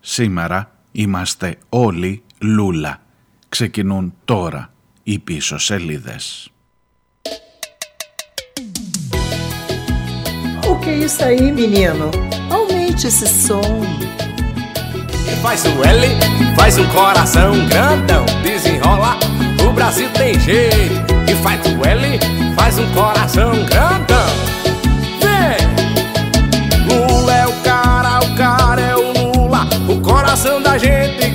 Σήμερα είμαστε όλοι Λούλα. Ξεκινούν τώρα οι πίσω σελίδες. O que é isso aí, menino? Aumente esse som. Faz o L, faz um coração grandão, desenrola, o Brasil tem jeito. E faz o L, faz um coração grandão.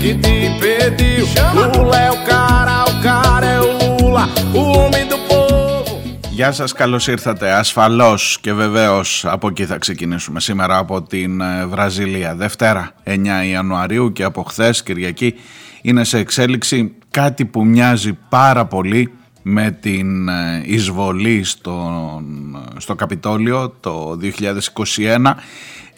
Que te pediu. Lula é o cara, o cara é o Lula, o homem do povo. Γεια σας, καλώς ήρθατε. Ασφαλώς και βεβαίως από εκεί θα ξεκινήσουμε σήμερα από την ε, Βραζιλία. Δευτέρα 9 Ιανουαρίου και από χθες Κυριακή είναι σε εξέλιξη κάτι που μοιάζει πάρα πολύ με την ε, εισβολή στο, στο Καπιτόλιο το 2021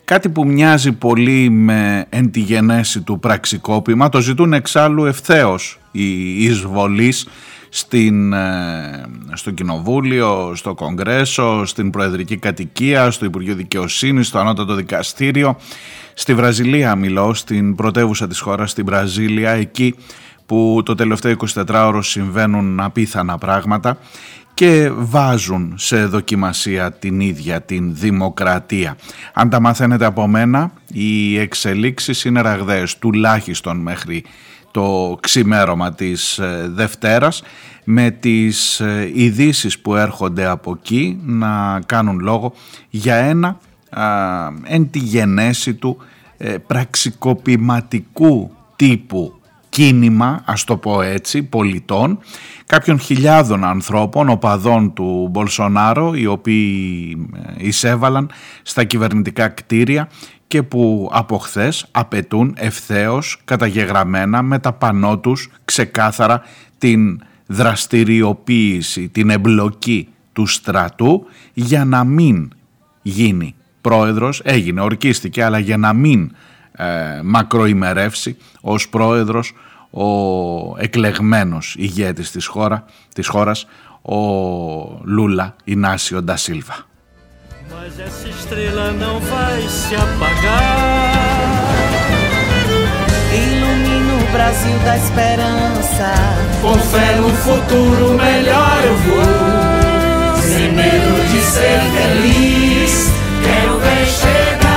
Κάτι που μοιάζει πολύ με εν τη γενέση του πραξικόπημα, το ζητούν εξάλλου ευθέως οι εισβολείς στην, ε, στο Κοινοβούλιο, στο Κογκρέσο, στην Προεδρική Κατοικία, στο Υπουργείο Δικαιοσύνης, στο Ανώτατο Δικαστήριο. Στη Βραζιλία μιλώ, στην πρωτεύουσα της χώρας, στην Βραζίλια, εκεί που το τελευταίο 24ωρο συμβαίνουν απίθανα πράγματα και βάζουν σε δοκιμασία την ίδια την δημοκρατία. Αν τα μαθαίνετε από μένα, οι εξελίξεις είναι ραγδαίες, τουλάχιστον μέχρι το ξημέρωμα της ε, Δευτέρας με τις ε, ειδήσεις που έρχονται από εκεί να κάνουν λόγο για ένα εν τη γενέση του ε, πραξικοπηματικού τύπου κίνημα, ας το πω έτσι, πολιτών, κάποιων χιλιάδων ανθρώπων, οπαδών του Μπολσονάρο, οι οποίοι εισέβαλαν στα κυβερνητικά κτίρια και που από χθες απαιτούν ευθέως καταγεγραμμένα με τα πανό τους ξεκάθαρα την δραστηριοποίηση, την εμπλοκή του στρατού για να μην γίνει πρόεδρος, έγινε, ορκίστηκε, αλλά για να μην ε, μακροημερεύσει ως πρόεδρος ο εκλεγμένος ηγέτης της, χώρα, της χώρας, ο Λούλα Ινάσιο Ντασίλβα. Mas essa estrela não vai se apagar. Ilumina o Brasil da esperança. Com fé no futuro melhor eu vou. Sem medo de ser feliz. Quero ver chegar.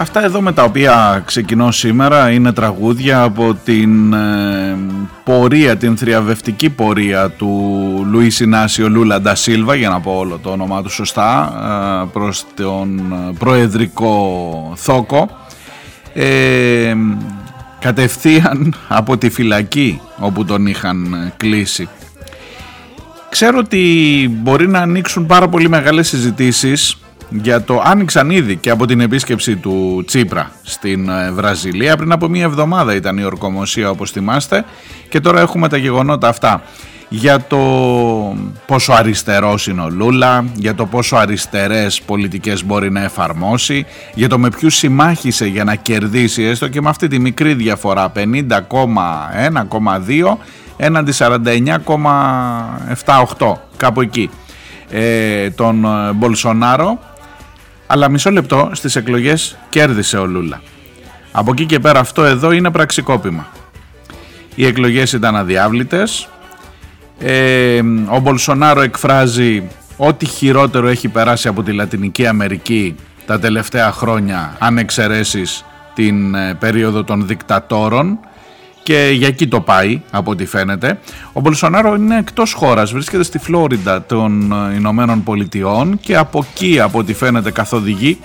Αυτά εδώ με τα οποία ξεκινώ σήμερα είναι τραγούδια από την ε, πορεία, την θριαβευτική πορεία του Λουίς Ινάσιο Λούλα Ντασίλβα, για να πω όλο το όνομά του σωστά, ε, προς τον προεδρικό θόκο. Ε, κατευθείαν από τη φυλακή όπου τον είχαν κλείσει. Ξέρω ότι μπορεί να ανοίξουν πάρα πολύ μεγάλες συζητήσεις για το άνοιξαν ήδη και από την επίσκεψη του Τσίπρα στην ε, Βραζιλία. Πριν από μία εβδομάδα ήταν η ορκομοσία όπως θυμάστε και τώρα έχουμε τα γεγονότα αυτά για το πόσο αριστερός είναι ο Λούλα, για το πόσο αριστερές πολιτικές μπορεί να εφαρμόσει, για το με ποιους συμμάχισε για να κερδίσει έστω και με αυτή τη μικρή διαφορά 50,1,2 έναντι 49,78 κάπου εκεί ε, τον ε, Μπολσονάρο αλλά μισό λεπτό στις εκλογές κέρδισε ο Λούλα. Από εκεί και πέρα αυτό εδώ είναι πραξικόπημα. Οι εκλογές ήταν αδιάβλητες. Ε, ο Μπολσονάρο εκφράζει ό,τι χειρότερο έχει περάσει από τη Λατινική Αμερική τα τελευταία χρόνια αν εξαιρέσεις την ε, περίοδο των δικτατόρων και για εκεί το πάει από ό,τι φαίνεται. Ο Μπολσονάρο είναι εκτός χώρας, βρίσκεται στη Φλόριντα των ε, Ηνωμένων Πολιτειών και από εκεί από ό,τι φαίνεται καθοδηγεί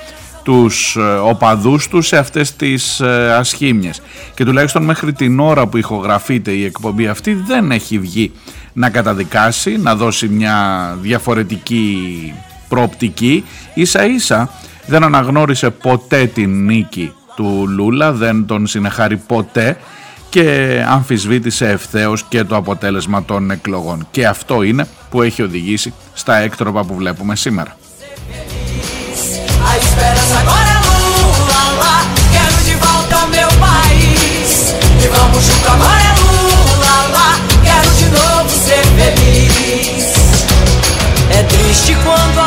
τους ε, οπαδούς του σε αυτές τις ε, ασχήμιες. Και τουλάχιστον μέχρι την ώρα που ηχογραφείται η εκπομπή αυτή δεν έχει βγει να καταδικάσει, να δώσει μια διαφορετική προοπτική. Ίσα ίσα δεν αναγνώρισε ποτέ την νίκη του Λούλα, δεν τον συνεχάρει ποτέ και αμφισβήτησε ευθέως και το αποτέλεσμα των εκλογών. Και αυτό είναι που έχει οδηγήσει στα έκτροπα που βλέπουμε σήμερα. triste quando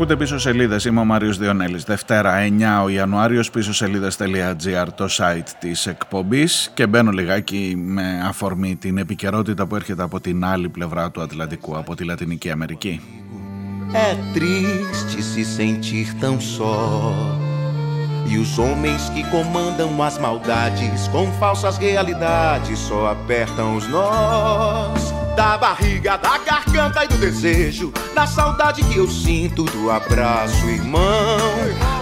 Ακούτε πίσω σελίδες, είμαι ο Μάριος Διονέλης. Δευτέρα 9 ο Ιανουάριος, πίσω σελίδες.gr το site της εκπομπής και μπαίνω λιγάκι με αφορμή την επικαιρότητα που έρχεται από την άλλη πλευρά του Ατλαντικού, από τη Λατινική Αμερική. É triste se sentir tão só. E os homens que comandam as maldades com falsas realidades só apertam os nós. Da barriga, da garganta e do desejo, da saudade que eu sinto do abraço, irmão.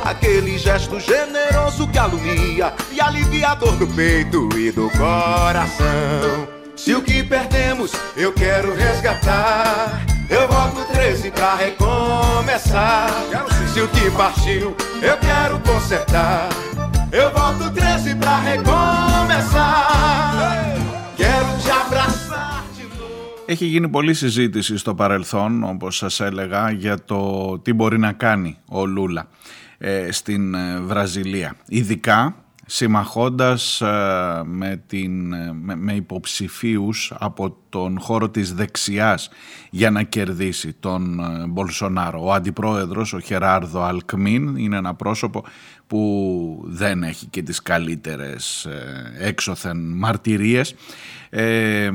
Aquele gesto generoso que alumia e alivia a dor do peito e do coração. Se o que perdemos eu quero resgatar, eu volto 13 pra recomeçar. Se o que partiu eu quero consertar, eu volto 13 pra recomeçar. Έχει γίνει πολλή συζήτηση στο παρελθόν, όπως σας έλεγα, για το τι μπορεί να κάνει ο Λούλα ε, στην ε, Βραζιλία. Ειδικά συμμαχώντας ε, με, την, ε, με, με υποψηφίους από τον χώρο της δεξιάς για να κερδίσει τον ε, Μπολσονάρο. Ο αντιπρόεδρος, ο Χεράρδο Αλκμίν, είναι ένα πρόσωπο που δεν έχει και τις καλύτερες ε, έξωθεν μαρτυρίες ε,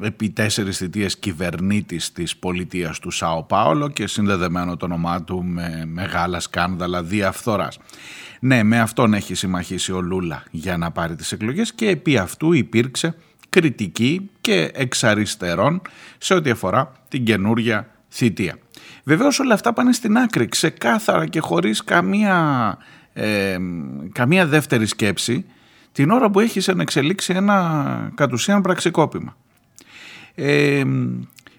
επί τέσσερις θητείες κυβερνήτης της πολιτείας του Σάο Πάολο και συνδεδεμένο το όνομά του με μεγάλα σκάνδαλα διαφθοράς. Ναι, με αυτόν έχει συμμαχήσει ο Λούλα για να πάρει τις εκλογές και επί αυτού υπήρξε κριτική και εξαριστερών σε ό,τι αφορά την καινούρια θητεία. Βεβαίως όλα αυτά πάνε στην άκρη ξεκάθαρα και χωρίς καμία, ε, καμία δεύτερη σκέψη την ώρα που έχεις να εξελίξει ένα κατ' ουσίαν πραξικόπημα. Ε,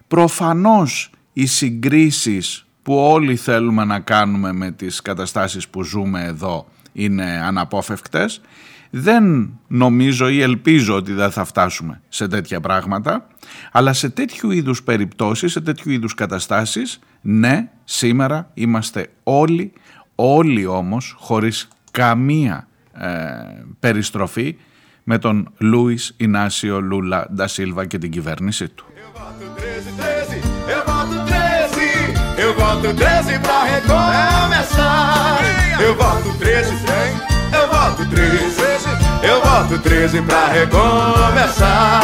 προφανώς οι συγκρίσεις που όλοι θέλουμε να κάνουμε με τις καταστάσεις που ζούμε εδώ είναι αναπόφευκτες. Δεν νομίζω ή ελπίζω ότι δεν θα φτάσουμε σε τέτοια πράγματα, αλλά σε τέτοιου είδους περιπτώσεις, σε τέτοιου είδους καταστάσεις, ναι, σήμερα είμαστε όλοι, όλοι όμως, χωρίς καμία ε, περιστροφή, με τον Λούις Ινάσιο Λούλα Ντασίλβα και την κυβέρνησή του. 13, eu volto 13, eu volto 13 pra recomeçar. Eu volto 13, eu volto 13, eu volto 13 pra recomeçar.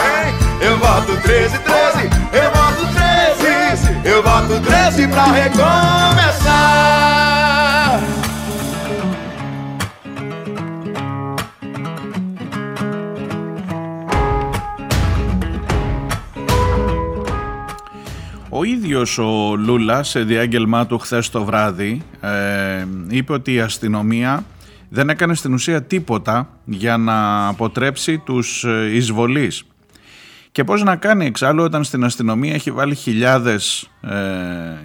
Eu volto 13, 13, eu volto 13, eu volto 13 pra recomeçar. Ο ίδιος ο Λούλα σε διάγγελμά του χθες το βράδυ ε, είπε ότι η αστυνομία δεν έκανε στην ουσία τίποτα για να αποτρέψει τους ε, εισβολείς. Και πώς να κάνει εξάλλου όταν στην αστυνομία έχει βάλει χιλιάδες ε,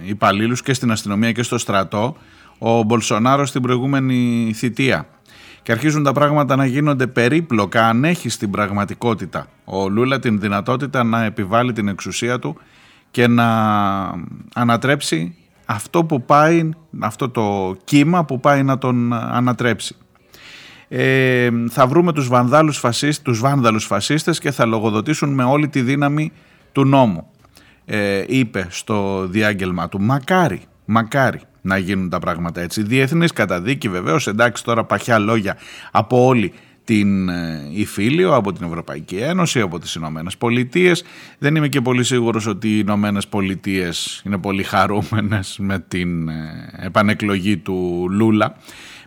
υπαλλήλους και στην αστυνομία και στο στρατό ο Μπολσονάρο στην προηγούμενη θητεία. Και αρχίζουν τα πράγματα να γίνονται περίπλοκα αν έχει στην πραγματικότητα ο Λούλα την δυνατότητα να επιβάλλει την εξουσία του και να ανατρέψει αυτό που πάει, αυτό το κύμα που πάει να τον ανατρέψει. Ε, θα βρούμε τους, βανδάλους φασίστες, τους βάνδαλους φασίστες και θα λογοδοτήσουν με όλη τη δύναμη του νόμου. Ε, είπε στο διάγγελμα του μακάρι, μακάρι να γίνουν τα πράγματα έτσι. Διεθνής καταδίκη βεβαίως, εντάξει τώρα παχιά λόγια από όλη την Ιφίλιο, από την Ευρωπαϊκή Ένωση, από τις Ηνωμένες Πολιτείες. Δεν είμαι και πολύ σίγουρος ότι οι Ηνωμένες Πολιτείες είναι πολύ χαρούμενες με την επανεκλογή του Λούλα.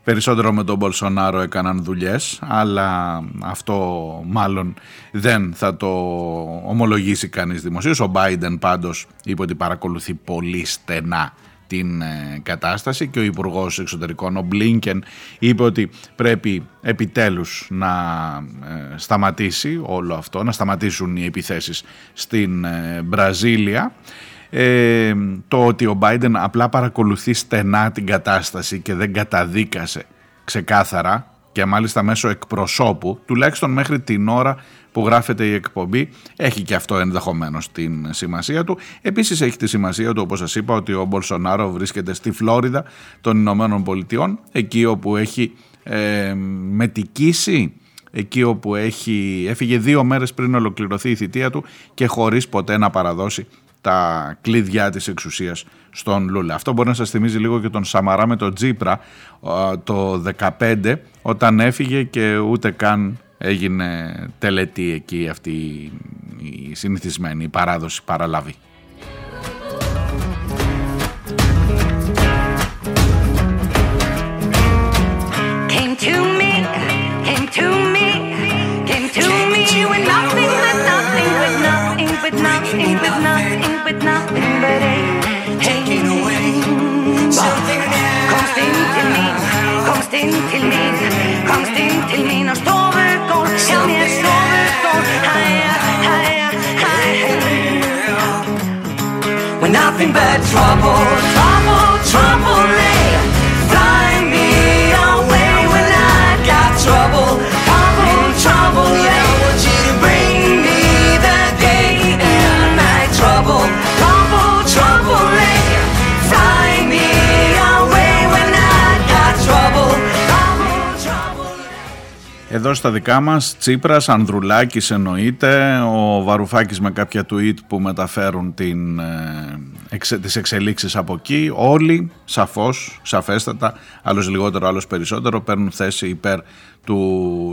Περισσότερο με τον Μπολσονάρο έκαναν δουλειές, αλλά αυτό μάλλον δεν θα το ομολογήσει κανείς δημοσίως. Ο Biden πάντως είπε ότι παρακολουθεί πολύ στενά την ε, κατάσταση και ο Υπουργός Εξωτερικών ο Μπλίνκεν είπε ότι πρέπει επιτέλους να ε, σταματήσει όλο αυτό, να σταματήσουν οι επιθέσεις στην Βραζίλια. Ε, το ότι ο Biden απλά παρακολουθεί στενά την κατάσταση και δεν καταδίκασε ξεκάθαρα και μάλιστα μέσω εκπροσώπου, τουλάχιστον μέχρι την ώρα που γράφεται η εκπομπή, έχει και αυτό ενδεχομένως την σημασία του. Επίσης έχει τη σημασία του, όπως σας είπα, ότι ο Μπολσονάρο βρίσκεται στη Φλόριδα των Ηνωμένων Πολιτειών, εκεί όπου έχει ε, μετικήσει, εκεί όπου έχει, έφυγε δύο μέρες πριν ολοκληρωθεί η θητεία του και χωρίς ποτέ να παραδώσει τα κλειδιά της εξουσίας στον Λούλα. Αυτό μπορεί να σας θυμίζει λίγο και τον Σαμαρά με τον Τζίπρα το 2015 όταν έφυγε και ούτε καν έγινε τελετή εκεί αυτή η συνηθισμένη η παράδοση παραλαβή. nothing but nothing but trouble. Εδώ στα δικά μας Τσίπρας, Ανδρουλάκης εννοείται, ο Βαρουφάκης με κάποια tweet που μεταφέρουν την τις εξελίξεις από εκεί. Όλοι σαφώς, σαφέστατα άλλος λιγότερο άλλος περισσότερο παίρνουν θέση υπέρ του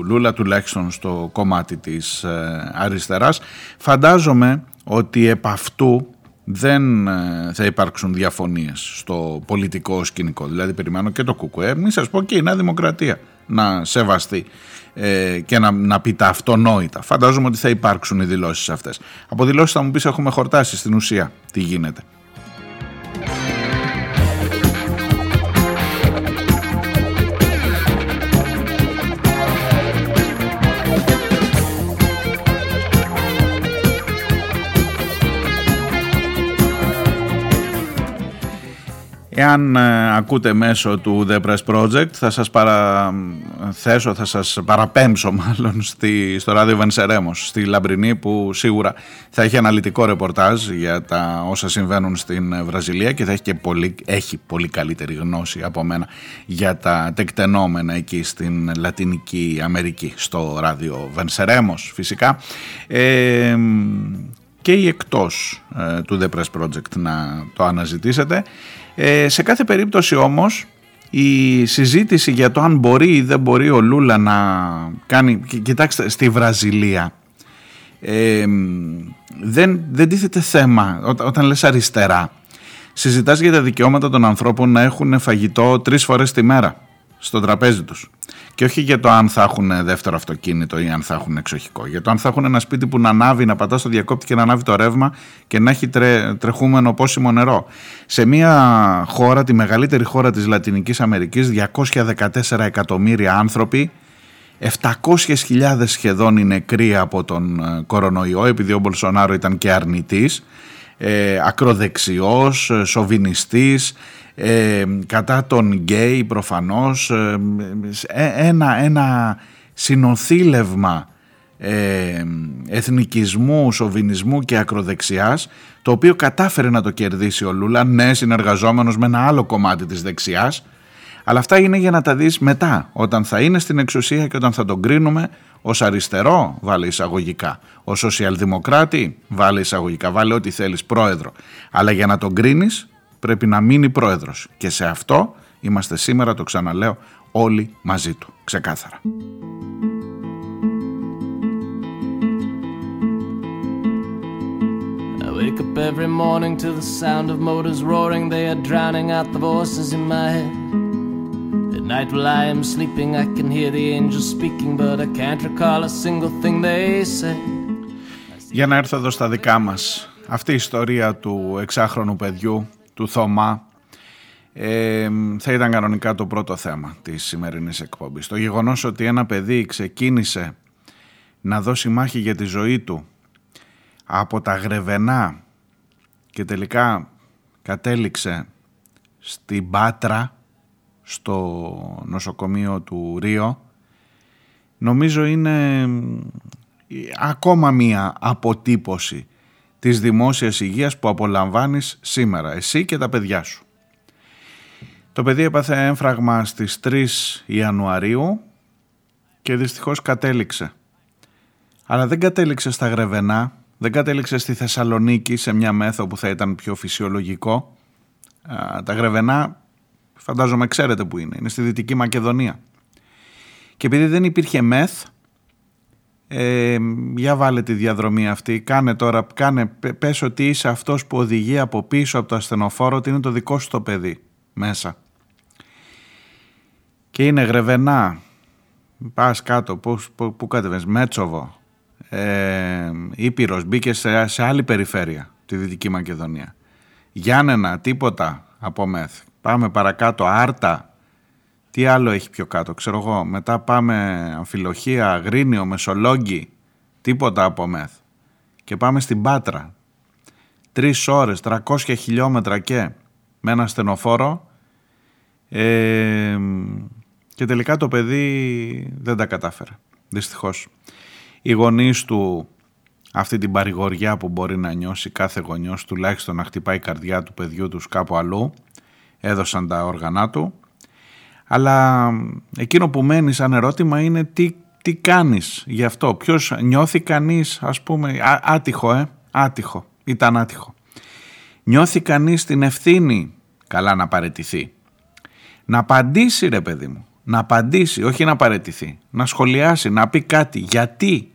Λούλα τουλάχιστον στο κομμάτι της ε, αριστεράς. Φαντάζομαι ότι επ' αυτού δεν ε, θα υπάρξουν διαφωνίες στο πολιτικό σκηνικό. Δηλαδή περιμένω και το ΚΚΕ μην σας πω και η Νέα Δημοκρατία να σεβαστεί ε, και να, να πει τα αυτονόητα. Φαντάζομαι ότι θα υπάρξουν οι δηλώσεις αυτές. Από δηλώσεις θα μου πεις έχουμε χορτάσει στην ουσία τι γίνεται; Εάν ε, ακούτε μέσω του The Press Project θα σας παραθέσω, θα σας παραπέμψω μάλλον στη, στο ράδιο Βενσερέμος, στη Λαμπρινή που σίγουρα θα έχει αναλυτικό ρεπορτάζ για τα όσα συμβαίνουν στην Βραζιλία και θα έχει και πολύ, έχει πολύ καλύτερη γνώση από μένα για τα τεκτενόμενα εκεί στην Λατινική Αμερική, στο ράδιο Βενσερέμος φυσικά. Ε, και η εκτός ε, του The Press Project να το αναζητήσετε. Ε, σε κάθε περίπτωση όμως η συζήτηση για το αν μπορεί ή δεν μπορεί ο Λούλα να κάνει... Κοιτάξτε, στη Βραζιλία ε, δεν, δεν τίθεται θέμα όταν λες αριστερά. Συζητάς για τα δικαιώματα των ανθρώπων να έχουν φαγητό τρεις φορές τη μέρα στο τραπέζι τους. Και όχι για το αν θα έχουν δεύτερο αυτοκίνητο ή αν θα έχουν εξοχικό. Για το αν θα έχουν ένα σπίτι που να ανάβει, να πατάς στο διακόπτη και να ανάβει το ρεύμα και να έχει τρε, τρεχούμενο πόσιμο νερό. Σε μια χώρα, τη μεγαλύτερη χώρα της Λατινικής Αμερικής, 214 εκατομμύρια άνθρωποι, 700.000 σχεδόν είναι νεκροί από τον ε, κορονοϊό, επειδή ο Μπολσονάρο ήταν και αρνητής, ε, ακροδεξιός, ε, σοβινιστής, ε, κατά τον γκέι προφανώς, ε, ε, ένα, ένα συνονθύλευμα ε, εθνικισμού, σοβινισμού και ακροδεξιάς το οποίο κατάφερε να το κερδίσει ο Λούλα, ναι συνεργαζόμενος με ένα άλλο κομμάτι της δεξιάς αλλά αυτά είναι για να τα δεις μετά, όταν θα είναι στην εξουσία και όταν θα τον κρίνουμε ως αριστερό, βάλε εισαγωγικά, ως σοσιαλδημοκράτη, βάλε εισαγωγικά, βάλε ό,τι θέλεις πρόεδρο. Αλλά για να τον κρίνεις πρέπει να μείνει πρόεδρος και σε αυτό είμαστε σήμερα, το ξαναλέω, όλοι μαζί του, ξεκάθαρα. I wake up every morning to the sound of motors roaring. They are drowning out the voices in my head. At night while I am sleeping, I can hear the angels speaking, but I can't recall a single thing they say. Για να έρθω εδώ στα δικά μας, αυτή η ιστορία του εξάχρονου παιδιού του Θωμά ε, θα ήταν κανονικά το πρώτο θέμα της σημερινής εκπομπής. Το γεγονός ότι ένα παιδί ξεκίνησε να δώσει μάχη για τη ζωή του από τα γρεβενά και τελικά κατέληξε στην Πάτρα στο νοσοκομείο του Ρίο νομίζω είναι ακόμα μία αποτύπωση της δημόσιας υγείας που απολαμβάνεις σήμερα εσύ και τα παιδιά σου. Το παιδί έπαθε έμφραγμα στις 3 Ιανουαρίου και δυστυχώς κατέληξε. Αλλά δεν κατέληξε στα Γρεβενά, δεν κατέληξε στη Θεσσαλονίκη σε μια μέθο που θα ήταν πιο φυσιολογικό. Τα Γρεβενά φαντάζομαι ξέρετε που είναι, είναι στη Δυτική Μακεδονία. Και επειδή δεν υπήρχε μεθ, ε, για βάλε τη διαδρομή αυτή, κάνε τώρα, κάνε, πες ότι είσαι αυτός που οδηγεί από πίσω από το ασθενοφόρο, ότι είναι το δικό σου το παιδί μέσα. Και είναι γρεβενά, πας κάτω, πού, πού, πού κατεβαίνεις, Μέτσοβο, ε, Ήπειρος, μπήκε σε, σε άλλη περιφέρεια, τη Δυτική Μακεδονία. Γιάννενα, τίποτα από μεθ. Πάμε παρακάτω, Άρτα, τι άλλο έχει πιο κάτω, ξέρω εγώ. Μετά πάμε Αμφιλοχία, Αγρίνιο, Μεσολόγγι. Τίποτα από μεθ. Και πάμε στην Πάτρα. Τρεις ώρες, 300 χιλιόμετρα και με ένα στενοφόρο. Ε, και τελικά το παιδί δεν τα κατάφερε. Δυστυχώς. Οι γονείς του αυτή την παρηγοριά που μπορεί να νιώσει κάθε γονιός τουλάχιστον να χτυπάει η καρδιά του παιδιού τους κάπου αλλού έδωσαν τα όργανά του αλλά εκείνο που μένει σαν ερώτημα είναι τι, τι κάνεις γι' αυτό. Ποιος νιώθει κανείς ας πούμε άτυχο ε, άτυχο, ήταν άτυχο. Νιώθει κανείς την ευθύνη, καλά να παρετηθεί. Να απαντήσει ρε παιδί μου, να απαντήσει, όχι να παρετηθεί. Να σχολιάσει, να πει κάτι. Γιατί,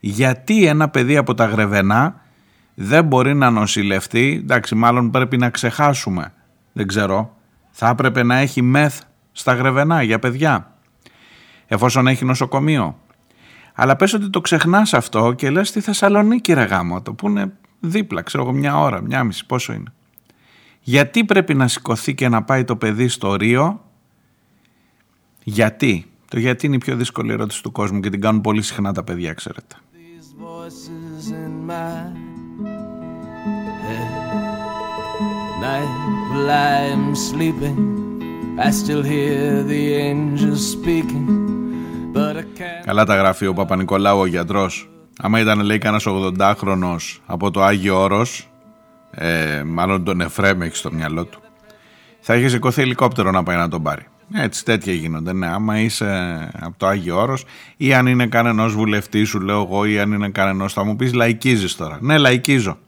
γιατί ένα παιδί από τα γρεβενά δεν μπορεί να νοσηλευτεί, εντάξει μάλλον πρέπει να ξεχάσουμε, δεν ξέρω, θα έπρεπε να έχει μεθ στα Γρεβενά για παιδιά, εφόσον έχει νοσοκομείο. Αλλά πες ότι το ξεχνάς αυτό και λες στη Θεσσαλονίκη ρε γάμο, το που είναι δίπλα, ξέρω εγώ μια ώρα, μια μισή, πόσο είναι. Γιατί πρέπει να σηκωθεί και να πάει το παιδί στο Ρίο, γιατί; Το γιατί είναι η πιο δύσκολη ερώτηση του κόσμου και την κάνουν πολύ συχνά τα παιδιά, ξέρετε. Καλά τα γράφει ο Παπα-Νικολάου ο γιατρός. Άμα ήταν λέει κανένας 80χρονο από το Άγιο Όρος, ε, μάλλον τον Εφρέμ έχει στο μυαλό του, θα είχε σηκωθεί ελικόπτερο να πάει να τον πάρει. Έτσι τέτοια γίνονται. Ναι, άμα είσαι από το Άγιο Όρος ή αν είναι κανένας βουλευτής σου λέω εγώ ή αν είναι κανένας θα μου πεις λαϊκίζεις τώρα. Ναι, λαϊκίζω.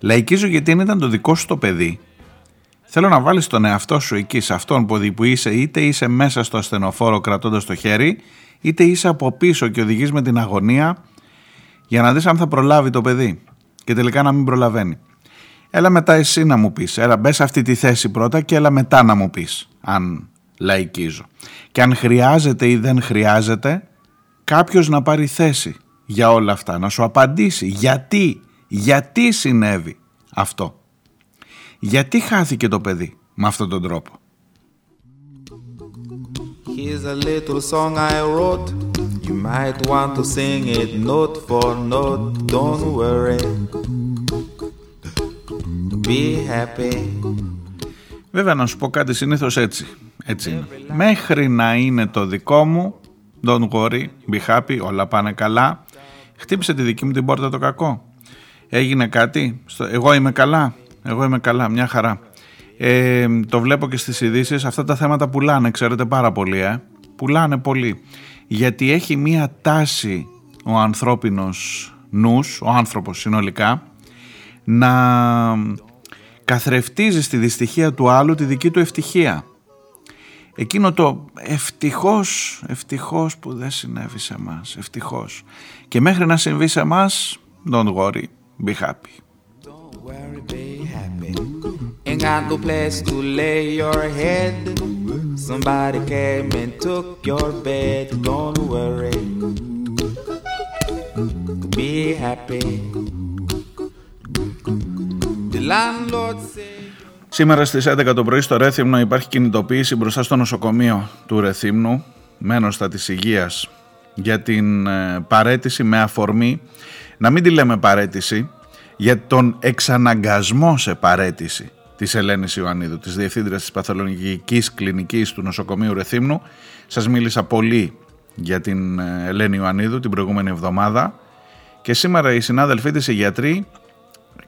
Λαϊκίζω γιατί αν ήταν το δικό σου το παιδί Θέλω να βάλεις τον εαυτό σου εκεί, σε αυτόν που είσαι, είτε είσαι μέσα στο ασθενοφόρο κρατώντας το χέρι, είτε είσαι από πίσω και οδηγείς με την αγωνία για να δεις αν θα προλάβει το παιδί και τελικά να μην προλαβαίνει. Έλα μετά εσύ να μου πεις, έλα μπες σε αυτή τη θέση πρώτα και έλα μετά να μου πεις αν λαϊκίζω. Και αν χρειάζεται ή δεν χρειάζεται κάποιος να πάρει θέση για όλα αυτά, να σου απαντήσει γιατί, γιατί συνέβη αυτό. Γιατί χάθηκε το παιδί με αυτόν τον τρόπο; Here's a little song I wrote. You might want to sing it note for note. Don't worry. Be happy. Βέβαια να σου πω κάτι συνήθως έτσι. Έτσι είναι. Μέχρι να είναι το δικό μου, don't worry, be happy, όλα πάνε καλά. Χτύπησε τη δική μου την πόρτα το κακό. Έγινε κάτι, εγώ είμαι καλά, εγώ είμαι καλά, μια χαρά. Ε, το βλέπω και στις ειδήσεις. Αυτά τα θέματα πουλάνε, ξέρετε πάρα πολύ, ε. Πουλάνε πολύ. Γιατί έχει μία τάση ο ανθρώπινος νους, ο άνθρωπος συνολικά, να καθρεφτίζει στη δυστυχία του άλλου τη δική του ευτυχία. Εκείνο το ευτυχώς, ευτυχώς που δεν συνέβη σε εμάς, ευτυχώς. Και μέχρι να συμβεί σε εμάς, don't worry, be happy. Ain't got no place to lay your head. Somebody came and took your bed. Don't worry. Be happy. The landlord said... Σήμερα στις 11 το πρωί στο Ρέθυμνο υπάρχει κινητοποίηση μπροστά στο νοσοκομείο του Ρεθύμνου, μένωστα της υγείας, για την ε, παρέτηση με αφορμή, να μην τη λέμε παρέτηση, για τον εξαναγκασμό σε παρέτηση της Ελένης Ιωαννίδου, της Διευθύντριας της Παθολογικής Κλινικής του Νοσοκομείου Ρεθύμνου. Σας μίλησα πολύ για την ε, Ελένη Ιωαννίδου την προηγούμενη εβδομάδα και σήμερα οι συνάδελφοί της οι γιατροί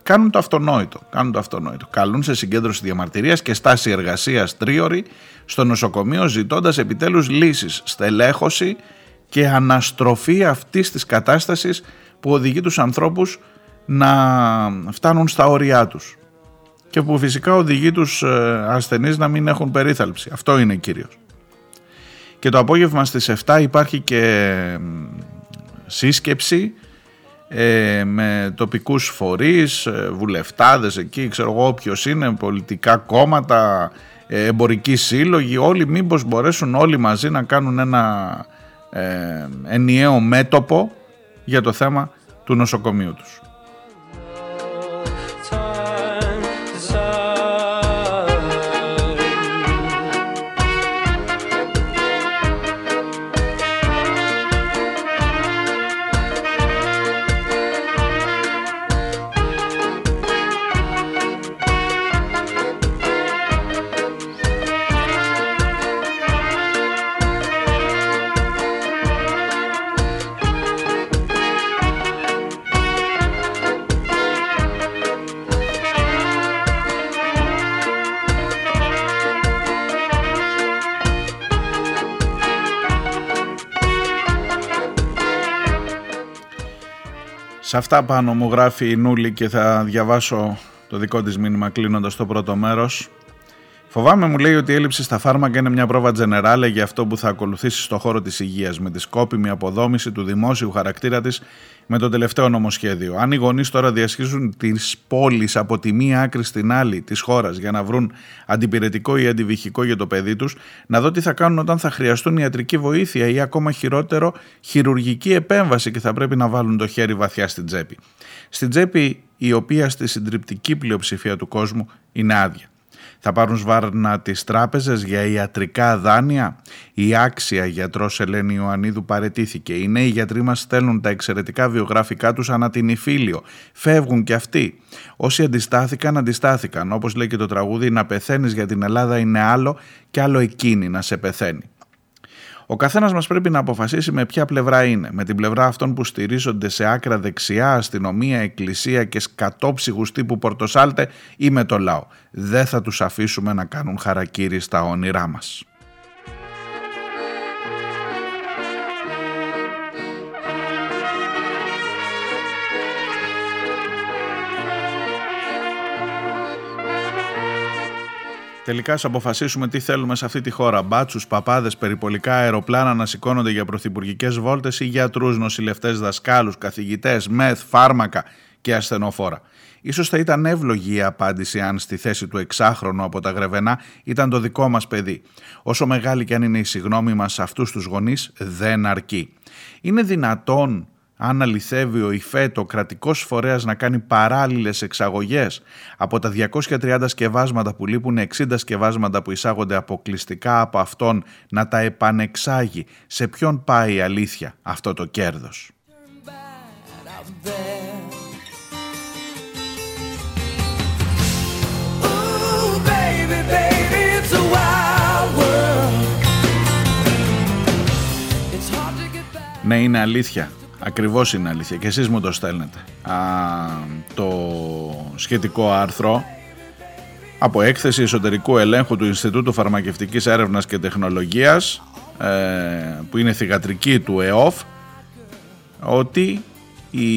κάνουν το αυτονόητο. Κάνουν το αυτονόητο. Καλούν σε συγκέντρωση διαμαρτυρίας και στάση εργασίας τρίωρη στο νοσοκομείο, ζητώντας επιτέλους λύσεις, στελέχωση και αναστροφή αυτής της κατάστασης που οδηγεί τους ανθρώπους να φτάνουν στα όρια τους και που φυσικά οδηγεί τους ε, ασθενείς να μην έχουν περίθαλψη. Αυτό είναι κύριος. Και το απόγευμα στις 7 υπάρχει και σύσκεψη ε, με τοπικούς φορείς, ε, βουλευτάδες εκεί, ξέρω εγώ όποιος είναι, πολιτικά κόμματα, ε, εμπορικοί σύλλογοι, όλοι μήπως μπορέσουν όλοι μαζί να κάνουν ένα ε, ενιαίο μέτωπο για το θέμα του νοσοκομείου τους. Σε αυτά πάνω μου γράφει η Νούλη και θα διαβάσω το δικό της μήνυμα κλείνοντας το πρώτο μέρος. Φοβάμαι, μου λέει, ότι η έλλειψη στα φάρμακα είναι μια πρόβα τζενεράλε για αυτό που θα ακολουθήσει στο χώρο της υγείας, με τη σκόπιμη αποδόμηση του δημόσιου χαρακτήρα της με το τελευταίο νομοσχέδιο. Αν οι γονείς τώρα διασχίζουν τις πόλεις από τη μία άκρη στην άλλη της χώρας για να βρουν αντιπηρετικό ή αντιβυχικό για το παιδί τους, να δω τι θα κάνουν όταν θα χρειαστούν ιατρική βοήθεια ή ακόμα χειρότερο χειρουργική επέμβαση και θα πρέπει να βάλουν το χέρι βαθιά στην τσέπη. Στην τσέπη η οποία στη συντριπτική πλειοψηφία του κόσμου είναι άδεια. Θα πάρουν σβάρνα τις τράπεζες για ιατρικά δάνεια; Η άξια γιατρός Ελένη Ιωαννίδου παρετήθηκε. Οι νέοι γιατροί μας στέλνουν τα εξαιρετικά βιογραφικά τους ανά την Ιφίλιο. Φεύγουν κι αυτοί. Όσοι αντιστάθηκαν, αντιστάθηκαν. Όπως λέει και το τραγούδι, να πεθαίνεις για την Ελλάδα είναι άλλο και άλλο εκείνη να σε πεθαίνει. Ο καθένας μας πρέπει να αποφασίσει με ποια πλευρά είναι. Με την πλευρά αυτών που στηρίζονται σε άκρα δεξιά, αστυνομία, εκκλησία και σκατόψυχους τύπου Πορτοσάλτε ή με το λαό. Δεν θα τους αφήσουμε να κάνουν χαρακτήρι στα όνειρά μας. Τελικά, ας αποφασίσουμε τι θέλουμε σε αυτή τη χώρα. Μπάτσους, παπάδες, περιπολικά αεροπλάνα να σηκώνονται για πρωθυπουργικές βόλτες ή γιατρούς, νοσηλευτές, δασκάλους, καθηγητές, μεθ, φάρμακα και ασθενοφόρα. Ίσως θα ήταν εύλογη η απάντηση αν στη θέση του εξάχρονου από τα Γρεβενά ήταν το δικό μας παιδί. Όσο μεγάλη και αν είναι η συγνώμη μας σε αυτούς τους γονείς δεν αρκεί. Είναι δυνατόν αν αληθεύει ο ΙΦΕΤ, ο κρατικός φορέας να κάνει παράλληλες εξαγωγές από τα 230 σκευάσματα που λείπουν 60 σκευάσματα που εισάγονται αποκλειστικά από αυτόν να τα επανεξάγει. Σε ποιον πάει η αλήθεια αυτό το κέρδος; Ναι, είναι αλήθεια. Ακριβώς είναι αλήθεια και εσείς μου το στέλνετε. Α, το σχετικό άρθρο από έκθεση εσωτερικού ελέγχου του Ινστιτούτου Φαρμακευτικής Έρευνας και Τεχνολογίας ε, που είναι θηγατρική του ΕΟΦ ότι η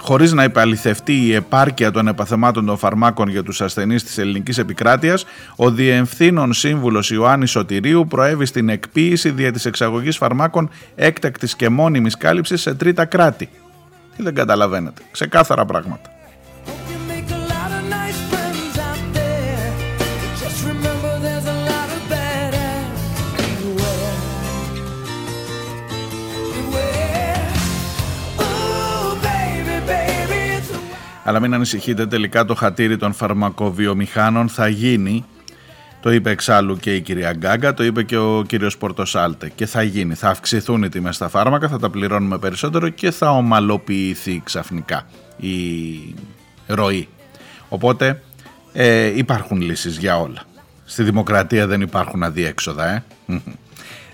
χωρίς να υπαλληθευτεί η επάρκεια των επαθεμάτων των φαρμάκων για τους ασθενείς της ελληνικής επικράτειας, ο Διευθύνων Σύμβουλος Ιωάννης Σωτηρίου προέβη στην εκποίηση δια της εξαγωγής φαρμάκων έκτακτης και μόνιμης κάλυψης σε τρίτα κράτη. Τι δεν καταλαβαίνετε. Ξεκάθαρα πράγματα. Αλλά μην ανησυχείτε, τελικά το χατήρι των φαρμακοβιομηχάνων θα γίνει το είπε εξάλλου και η κυρία Γκάγκα, το είπε και ο κύριος Πορτοσάλτε και θα γίνει, θα αυξηθούν οι τιμές στα φάρμακα, θα τα πληρώνουμε περισσότερο και θα ομαλοποιηθεί ξαφνικά η ροή. Οπότε ε, υπάρχουν λύσεις για όλα. Στη δημοκρατία δεν υπάρχουν αδιέξοδα, ε.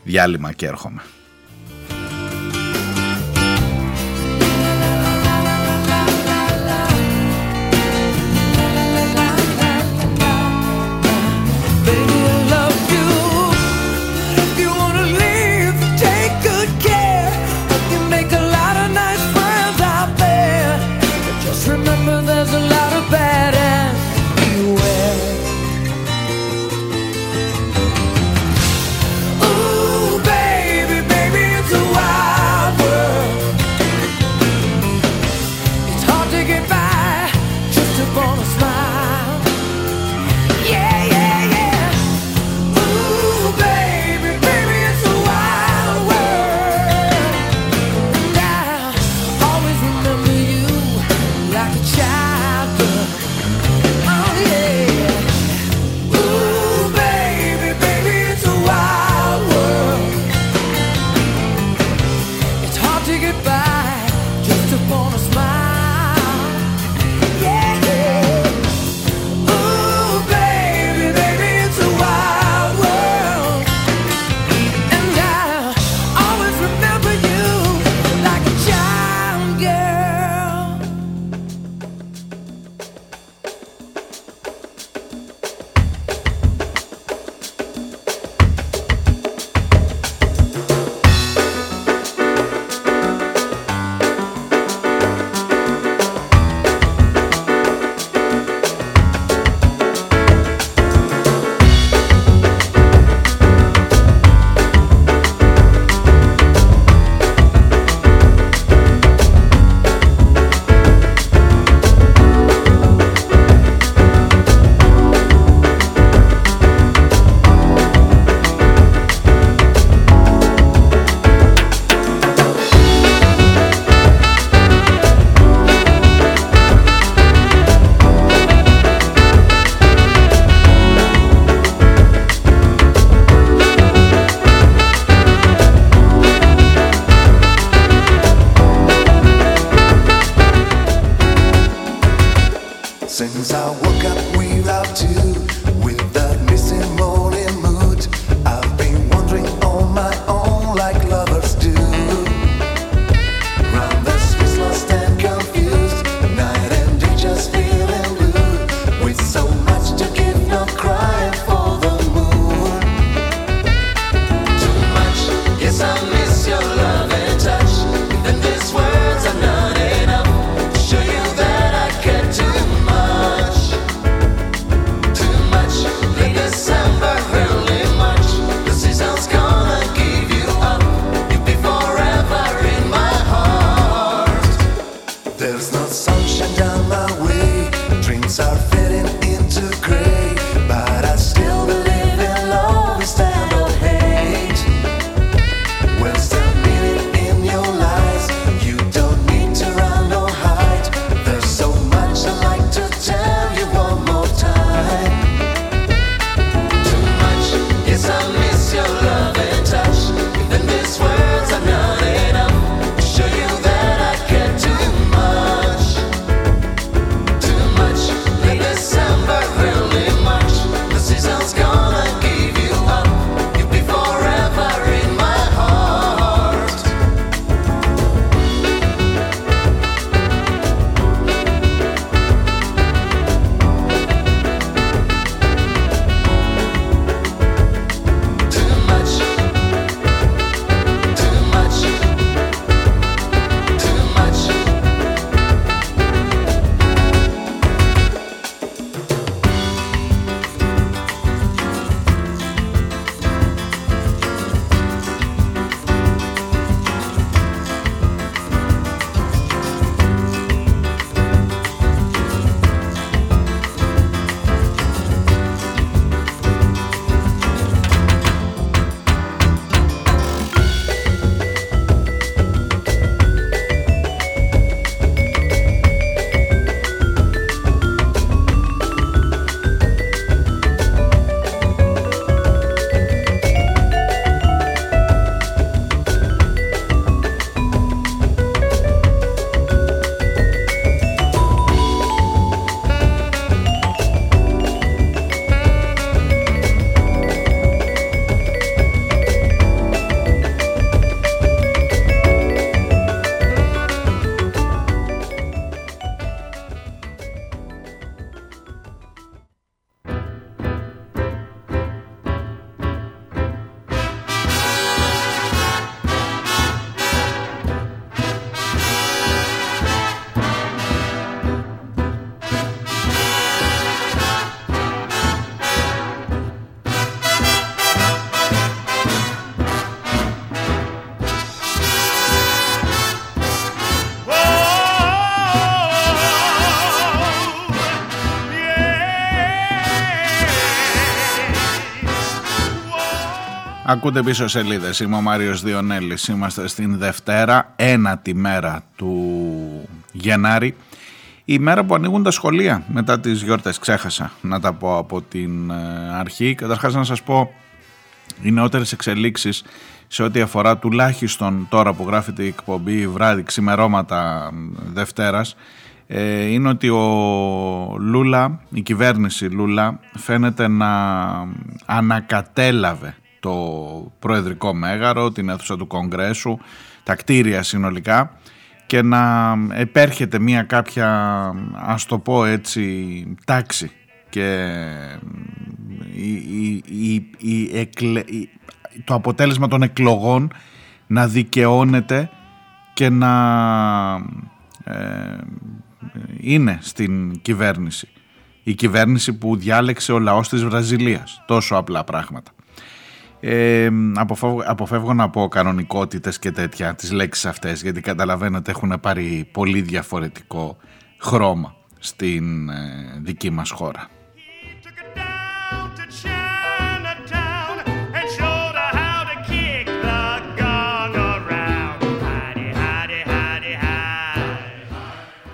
Διάλειμμα και έρχομαι. Ακούτε πίσω σελίδες. Είμαι ο Μάριος Διονέλης. Είμαστε στην Δευτέρα, ένατη μέρα του Γενάρη. Η μέρα που ανοίγουν τα σχολεία μετά τις γιορτές. Ξέχασα να τα πω από την ε, αρχή. Καταρχάς να σας πω οι νεότερες εξελίξεις σε ό,τι αφορά τουλάχιστον τώρα που γράφεται η εκπομπή βράδυ ξημερώματα Δευτέρας ε, είναι ότι ο Λούλα, η κυβέρνηση Λούλα φαίνεται να ανακατέλαβε το προεδρικό μέγαρο, την αίθουσα του Κογκρέσου, τα κτίρια συνολικά και να επέρχεται μια κάποια ας το πω έτσι τάξη και η, το αποτέλεσμα των εκλογών να δικαιώνεται και να ε, είναι στην κυβέρνηση. Η κυβέρνηση που διάλεξε ο λαός της Βραζιλίας. Τόσο απλά πράγματα. Ε, αποφεύγω, αποφεύγω να πω κανονικότητες και τέτοια τις λέξεις αυτές γιατί καταλαβαίνετε έχουν πάρει πολύ διαφορετικό χρώμα στην ε, δική μας χώρα.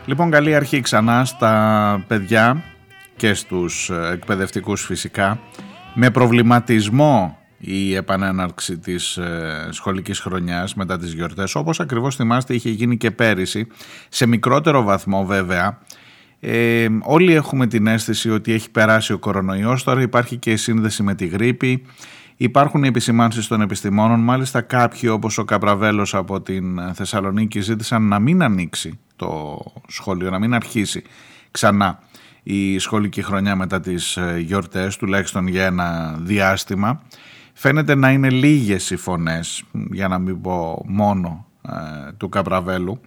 Λοιπόν καλή αρχή ξανά στα παιδιά και στους ε, εκπαιδευτικούς φυσικά με προβληματισμό η επανέναρξη της ε, σχολικής χρονιάς μετά τις γιορτές όπως ακριβώς θυμάστε είχε γίνει και πέρυσι σε μικρότερο βαθμό βέβαια ε, όλοι έχουμε την αίσθηση ότι έχει περάσει ο κορονοϊός τώρα υπάρχει και σύνδεση με τη γρήπη Υπάρχουν οι επισημάνσεις των επιστημόνων, μάλιστα κάποιοι όπως ο Καπραβέλος από την Θεσσαλονίκη ζήτησαν να μην ανοίξει το σχολείο, να μην αρχίσει ξανά η σχολική χρονιά μετά τις ε, γιορτές, τουλάχιστον για ένα διάστημα. Φαίνεται να είναι λίγες οι φωνές, για να μην πω μόνο ε, του Καπραβέλου.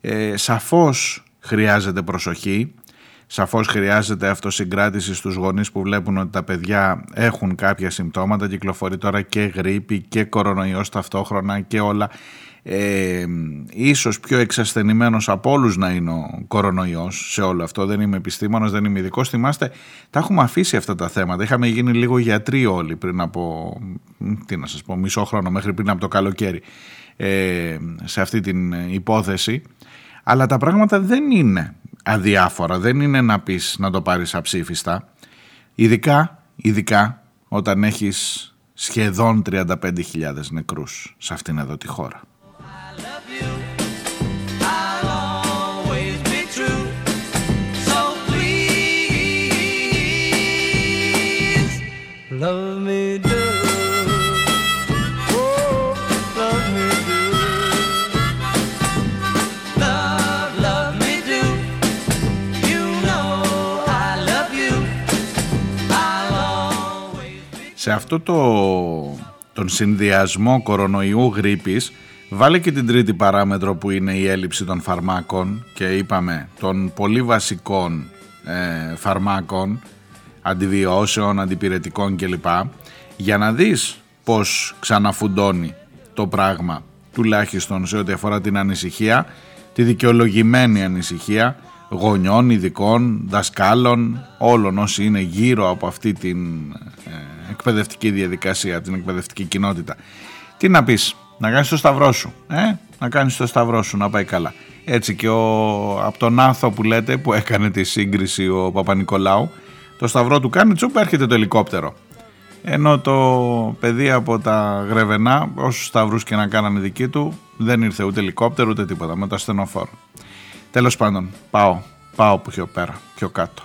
Ε, σαφώς χρειάζεται προσοχή, σαφώς χρειάζεται αυτοσυγκράτηση στους γονείς που βλέπουν ότι τα παιδιά έχουν κάποια συμπτώματα, κυκλοφορεί τώρα και γρήπη και κορονοϊός ταυτόχρονα και όλα ε, ίσως πιο εξασθενημένος από όλους να είναι ο κορονοϊός σε όλο αυτό. Δεν είμαι επιστήμονας, δεν είμαι ειδικός. Θυμάστε τα έχουμε αφήσει αυτά τα θέματα. Είχαμε γίνει λίγο γιατροί όλοι πριν από τι να σας πω, μισό χρόνο μέχρι πριν από το καλοκαίρι ε, σε αυτή την υπόθεση. Αλλά τα πράγματα δεν είναι αδιάφορα. Δεν είναι να πεις να το πάρεις αψήφιστα. Ειδικά, ειδικά όταν έχεις σχεδόν 35.000 νεκρούς σε αυτήν εδώ τη χώρα Σε αυτό το, τον συνδυασμό κορονοϊού γρήπης Βάλε και την τρίτη παράμετρο που είναι η έλλειψη των φαρμάκων και είπαμε των πολύ βασικών ε, φαρμάκων, αντιβιώσεων, αντιπηρετικών κλπ. Για να δεις πώς ξαναφουντώνει το πράγμα, τουλάχιστον σε ό,τι αφορά την ανησυχία, τη δικαιολογημένη ανησυχία γονιών, ειδικών, δασκάλων, όλων όσοι είναι γύρω από αυτή την ε, εκπαιδευτική διαδικασία, την εκπαιδευτική κοινότητα. Τι να πεις, να κάνεις το σταυρό σου, ε; να κάνεις το σταυρό σου, να πάει καλά. Έτσι και ο, από τον Άθο που λέτε, που έκανε τη σύγκριση ο Παπα-Νικολάου, το σταυρό του κάνει τσουπ, έρχεται το ελικόπτερο. Ενώ το παιδί από τα Γρεβενά, όσους σταυρούς και να κάνανε δική του, δεν ήρθε ούτε ελικόπτερο ούτε τίποτα, με το ασθενοφόρο. Τέλος πάντων, πάω, πάω που πιο πέρα, πιο κάτω.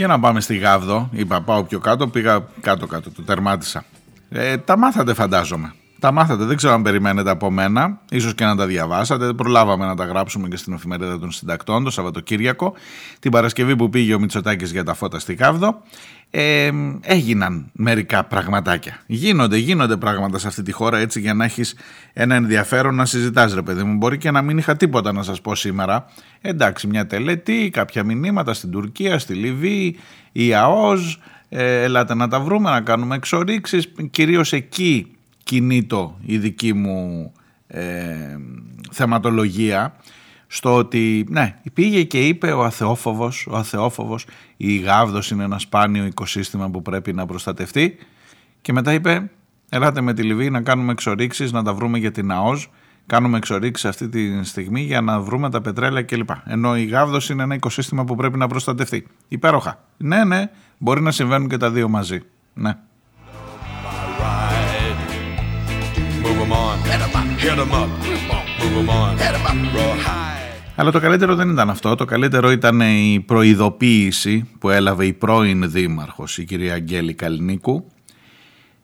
Για να πάμε στη Γάβδο, είπα πάω πιο κάτω, πήγα κάτω κάτω, το τερμάτισα. Ε, τα μάθατε φαντάζομαι. Τα μάθατε, δεν ξέρω αν περιμένετε από μένα, ίσως και να τα διαβάσατε. Προλάβαμε να τα γράψουμε και στην εφημερίδα των συντακτών το Σαββατοκύριακο, την Παρασκευή που πήγε ο Μητσοτάκης για τα φώτα στη Γάβδο. Ε, έγιναν μερικά πραγματάκια. Γίνονται, γίνονται πράγματα σε αυτή τη χώρα έτσι για να έχεις ένα ενδιαφέρον να συζητάς ρε παιδί μου. Μπορεί και να μην είχα τίποτα να σας πω σήμερα. Εντάξει, μια τελετή, κάποια μηνύματα στην Τουρκία, στη Λιβύη, η ΑΟΣ, ε, ελάτε να τα βρούμε, να κάνουμε εξορίξεις, κυρίως εκεί κινήτο η δική μου ε, θεματολογία στο ότι ναι, πήγε και είπε ο αθεόφοβος, ο αθεόφοβος η γάβδος είναι ένα σπάνιο οικοσύστημα που πρέπει να προστατευτεί και μετά είπε ελάτε με τη Λιβύη να κάνουμε εξορίξεις, να τα βρούμε για την ΑΟΣ κάνουμε εξορίξεις αυτή τη στιγμή για να βρούμε τα πετρέλαια κλπ. Ενώ η γάβδος είναι ένα οικοσύστημα που πρέπει να προστατευτεί. Υπέροχα. Ναι, ναι, μπορεί να συμβαίνουν και τα δύο μαζί. Ναι. Αλλά το καλύτερο δεν ήταν αυτό. Το καλύτερο ήταν η προειδοποίηση που έλαβε η πρώην δήμαρχος, η κυρία Αγγέλη Καλλινίκου,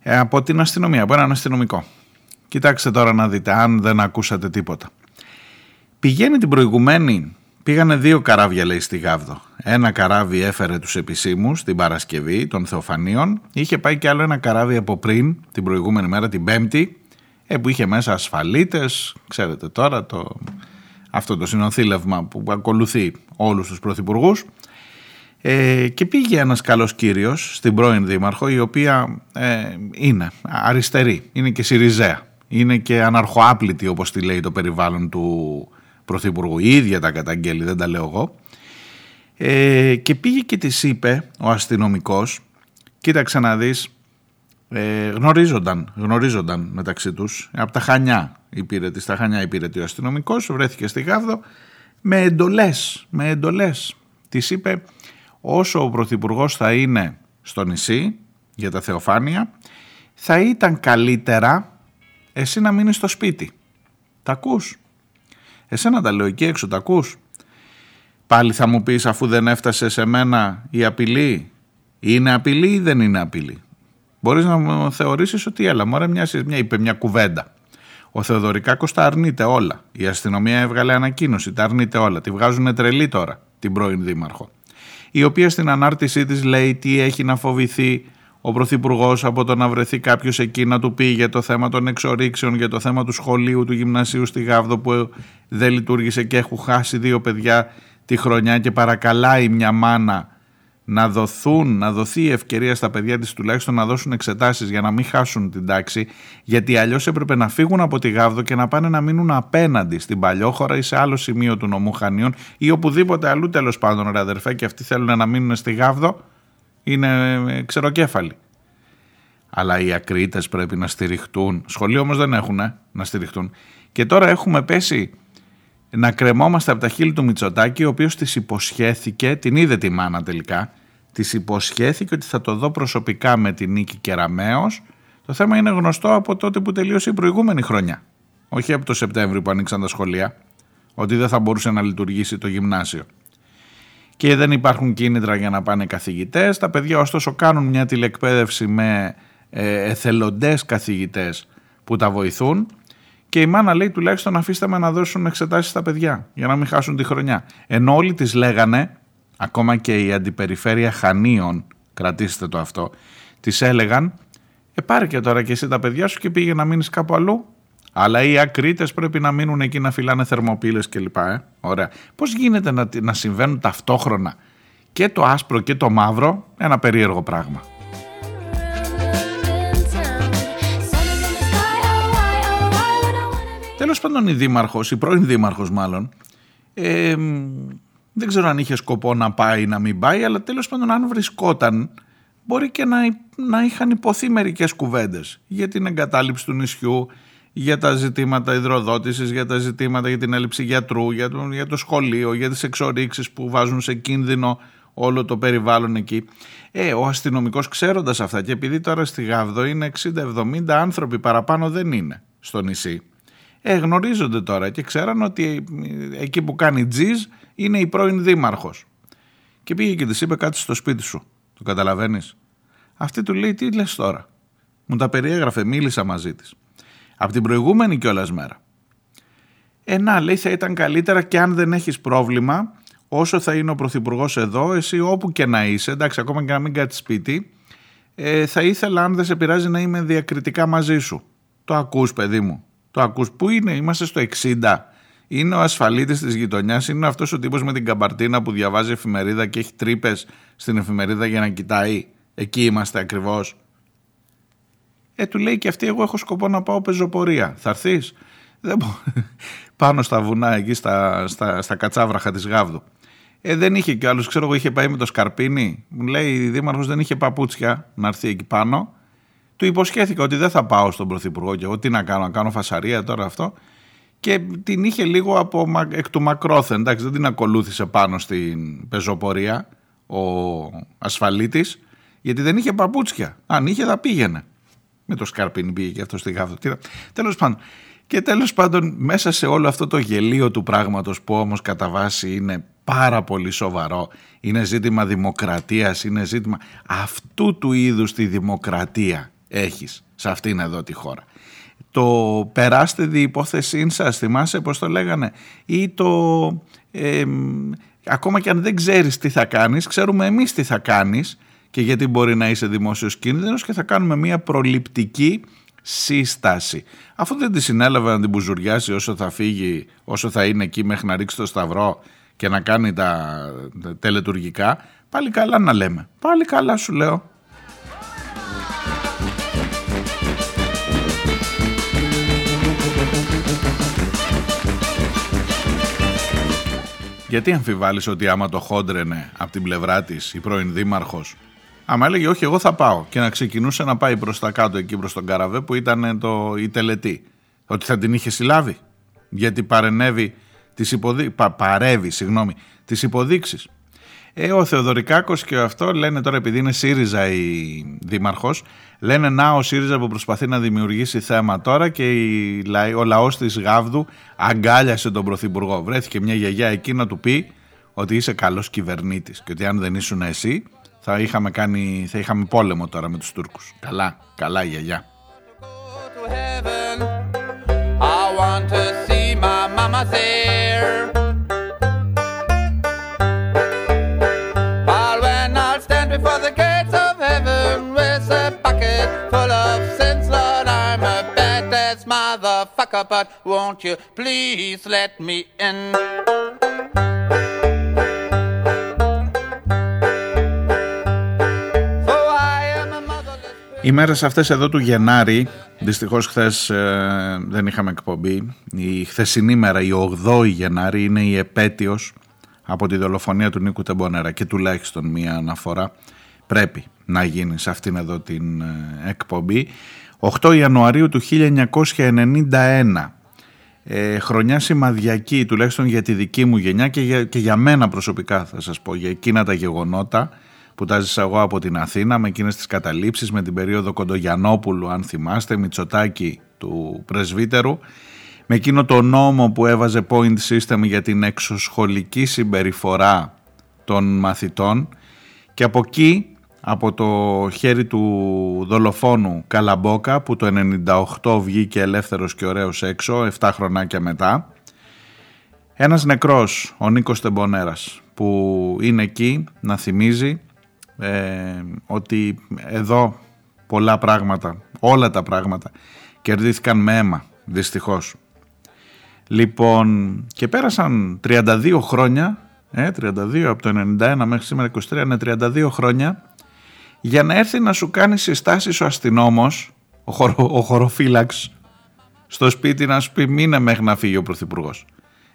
ε, από την αστυνομία, από έναν αστυνομικό. Κοιτάξτε τώρα να δείτε, αν δεν ακούσατε τίποτα. Πηγαίνει την προηγουμένη, πήγανε δύο καράβια λέει στη Γάβδο. Ένα καράβι έφερε τους επισήμους την Παρασκευή των Θεοφανίων. Είχε πάει και άλλο ένα καράβι από πριν, την προηγούμενη μέρα, την Πέμπτη, ε, που είχε μέσα ασφαλίτες, ξέρετε τώρα το, αυτό το συνοθήλευμα που ακολουθεί όλους τους πρωθυπουργούς. Ε, και πήγε ένας καλός κύριος στην πρώην δήμαρχο η οποία ε, είναι αριστερή, είναι και Σιριζέα, είναι και αναρχοάπλητη όπως τη λέει το περιβάλλον του πρωθυπουργού, η ίδια τα καταγγέλει, δεν τα λέω εγώ. Ε, και πήγε και της είπε ο αστυνομικός κοίταξε να δεις ε, γνωρίζονταν, γνωρίζονταν μεταξύ τους. Από τα Χανιά υπήρετη, στα Χανιά υπήρετη ο αστυνομικός βρέθηκε στη Γάβδο με εντολές, με εντολές. Της είπε όσο ο Πρωθυπουργός θα είναι στο νησί για τα Θεοφάνεια θα ήταν καλύτερα εσύ να μείνεις στο σπίτι. Τα ακούς; Εσένα τα λέω εκεί έξω τα ακούς; Πάλι θα μου πεις αφού δεν έφτασε σε μένα η απειλή. Είναι απειλή ή δεν είναι απειλή; Μπορείς να θεωρήσεις ότι έλα, μωρέ, μια, μια, είπε μια κουβέντα. Ο Θεοδωρικάκος τα αρνείται όλα. Η αστυνομία έβγαλε ανακοίνωση, τα αρνείται όλα. Τη βγάζουν τρελή τώρα την πρώην Δήμαρχο. Η οποία στην ανάρτησή της λέει τι έχει να φοβηθεί ο Πρωθυπουργός από το να βρεθεί κάποιος εκεί να του πει για το θέμα των εξορίξεων, για το θέμα του σχολείου, του γυμνασίου στη Γάβδο που δεν λειτουργήσε και έχουν χάσει δύο παιδιά τη χρονιά και παρακαλάει μια μάνα να δοθούν, να δοθεί η ευκαιρία στα παιδιά της τουλάχιστον να δώσουν εξετάσεις για να μην χάσουν την τάξη γιατί αλλιώς έπρεπε να φύγουν από τη Γάβδο και να πάνε να μείνουν απέναντι στην Παλιόχώρα ή σε άλλο σημείο του νομού Χανίων ή οπουδήποτε αλλού τέλος πάντων ρε αδερφέ και αυτοί θέλουν να μείνουν στη Γάβδο είναι ε, ξεροκέφαλοι. Αλλά οι ακρίτες πρέπει να στηριχτούν. Σχολείο όμως δεν έχουν να στηριχτούν. Και τώρα έχουμε πέσει να κρεμόμαστε από τα χείλη του Μητσοτάκη, ο οποίος της υποσχέθηκε, την είδε τη μάνα τελικά, της υποσχέθηκε ότι θα το δω προσωπικά με την Νίκη Κεραμέως. Το θέμα είναι γνωστό από τότε που τελείωσε η προηγούμενη χρονιά. Όχι από το Σεπτέμβριο που ανοίξαν τα σχολεία, ότι δεν θα μπορούσε να λειτουργήσει το γυμνάσιο. Και δεν υπάρχουν κίνητρα για να πάνε καθηγητές. Τα παιδιά ωστόσο κάνουν μια τηλεκπαίδευση με ε, εθελοντές καθηγητές που τα βοηθούν και η μάνα λέει τουλάχιστον αφήστε με να δώσουν εξετάσεις στα παιδιά για να μην χάσουν τη χρονιά. Ενώ όλοι τις λέγανε, ακόμα και η αντιπεριφέρεια Χανίων, κρατήστε το αυτό, τις έλεγαν ε πάρε και τώρα και εσύ τα παιδιά σου και πήγε να μείνεις κάπου αλλού. Αλλά οι ακρίτες πρέπει να μείνουν εκεί να φυλάνε θερμοπύλες κλπ. Ε. Ωραία. Πώς γίνεται να, να συμβαίνουν ταυτόχρονα και το άσπρο και το μαύρο, ένα περίεργο πράγμα. Πάντων, η δήμαρχος, η πρώην δήμαρχος μάλλον, ε, δεν ξέρω αν είχε σκοπό να πάει ή να μην πάει, αλλά τέλος πάντων, αν βρισκόταν, μπορεί και να, να είχαν υποθεί μερικές κουβέντες για την εγκατάλειψη του νησιού, για τα ζητήματα υδροδότησης, για τα ζητήματα για την έλλειψη γιατρού, για το, για το σχολείο, για τις εξορίξεις που βάζουν σε κίνδυνο όλο το περιβάλλον εκεί. Ε, ο αστυνομικός ξέροντας αυτά και επειδή τώρα στη Γάβδο είναι 60-70 άνθρωποι παραπάνω δεν είναι στο νησί ε, γνωρίζονται τώρα και ξέραν ότι εκεί που κάνει τζιζ είναι η πρώην δήμαρχος. Και πήγε και της είπε κάτι στο σπίτι σου. Το καταλαβαίνεις; Αυτή του λέει τι λες τώρα; Μου τα περιέγραφε, μίλησα μαζί της. Από την προηγούμενη κιόλας μέρα. Ε, να, λέει, θα ήταν καλύτερα και αν δεν έχεις πρόβλημα, όσο θα είναι ο Πρωθυπουργός εδώ, εσύ όπου και να είσαι, εντάξει, ακόμα και να μην κάτσεις σπίτι, ε, θα ήθελα, αν δεν σε πειράζει, να είμαι διακριτικά μαζί σου. Το ακούς, παιδί μου. Το ακούς πού είναι, είμαστε στο 60. Είναι ο ασφαλίτης της γειτονιάς, είναι αυτός ο τύπος με την καμπαρτίνα που διαβάζει εφημερίδα και έχει τρύπες στην εφημερίδα για να κοιτάει. Εκεί είμαστε ακριβώς. Ε, του λέει και αυτή, εγώ έχω σκοπό να πάω πεζοπορία. Θα έρθεις; Δεν Πάνω στα βουνά, εκεί στα, στα, στα κατσάβραχα της Γάβδου. Ε, δεν είχε κι άλλος, ξέρω εγώ, είχε πάει με το Σκαρπίνι. Μου λέει η Δήμαρχος δεν είχε παπούτσια να έρθει εκεί πάνω. Του υποσχέθηκα ότι δεν θα πάω στον Πρωθυπουργό και εγώ τι να κάνω, να κάνω φασαρία τώρα αυτό. Και την είχε λίγο από, εκ του μακρόθεν. Εντάξει, δεν την ακολούθησε πάνω στην πεζοπορία ο ασφαλίτης γιατί δεν είχε παπούτσια. Αν είχε θα πήγαινε. Με το σκαρπίνι πήγε και αυτό στη γάβδο. Τέλος πάντων. Και τέλος πάντων μέσα σε όλο αυτό το γελίο του πράγματος που όμως κατά βάση είναι πάρα πολύ σοβαρό, είναι ζήτημα δημοκρατίας, είναι ζήτημα αυτού του είδους τη δημοκρατία έχεις σε αυτήν εδώ τη χώρα. Το περάστε δι υπόθεσή σας, θυμάσαι πώς το λέγανε, ή το... ακόμα και αν δεν ξέρεις τι θα κάνεις, ξέρουμε εμείς τι θα κάνεις και γιατί μπορεί να είσαι δημόσιος κίνδυνος και θα κάνουμε μια προληπτική σύσταση. Αφού δεν τη συνέλαβε να την μπουζουριάσει όσο θα φύγει, όσο θα είναι εκεί μέχρι να ρίξει το σταυρό και να κάνει τα, τα τελετουργικά, πάλι καλά να λέμε. Πάλι καλά σου λέω. Γιατί αμφιβάλλεις ότι άμα το χόντρενε από την πλευρά της η πρώην δήμαρχος Άμα έλεγε όχι εγώ θα πάω και να ξεκινούσε να πάει προς τα κάτω εκεί προς τον Καραβέ που ήταν το, η τελετή. Ότι θα την είχε συλλάβει; Γιατί παρενέβη τις υποδεί... Πα, παρεύει συγγνώμη, τις υποδείξεις. Ε, ο Θεοδωρικάκος και αυτό λένε τώρα επειδή είναι ΣΥΡΙΖΑ η δήμαρχος λένε να ο ΣΥΡΙΖΑ που προσπαθεί να δημιουργήσει θέμα τώρα και η, ο λαός της Γάβδου αγκάλιασε τον Πρωθυπουργό. Βρέθηκε μια γιαγιά εκεί να του πει ότι είσαι καλός κυβερνήτης και ότι αν δεν ήσουν εσύ θα είχαμε, κάνει, θα είχαμε πόλεμο τώρα με τους Τούρκους. Καλά, καλά η γιαγιά. but won't you please let me in? Οι μέρες αυτές εδώ του Γενάρη, δυστυχώς χθες ε, δεν είχαμε εκπομπή, η χθεσινή μέρα, η 8η Γενάρη, είναι η επέτειος από τη δολοφονία του Νίκου Τεμπονέρα και τουλάχιστον μία αναφορά πρέπει να γίνει σε αυτήν εδώ την ε, εκπομπή. 8 Ιανουαρίου του 1991, ε, χρονιά σημαδιακή τουλάχιστον για τη δική μου γενιά και για, και για μένα προσωπικά θα σας πω για εκείνα τα γεγονότα που τα ζήσα εγώ από την Αθήνα με εκείνες τις καταλήψεις με την περίοδο Κοντογιανόπουλου αν θυμάστε, Μητσοτάκη του πρεσβύτερου με εκείνο το νόμο που έβαζε point system για την εξωσχολική συμπεριφορά των μαθητών. Και από εκεί από το χέρι του δολοφόνου Καλαμπόκα που το 98 βγήκε ελεύθερος και ωραίος έξω 7 χρονάκια μετά ένας νεκρός ο Νίκος Τεμπονέρας που είναι εκεί να θυμίζει ε, ότι εδώ πολλά πράγματα, όλα τα πράγματα κερδίθηκαν με αίμα, δυστυχώς. Λοιπόν, και πέρασαν 32 χρόνια, ε, 32 από το 91 μέχρι σήμερα 23, είναι 32 χρόνια, για να έρθει να σου κάνει συστάσεις ο αστυνόμος, ο, χωρο, ο χωροφύλαξ, στο σπίτι να σου πει μήνε μέχρι να φύγει ο Πρωθυπουργός.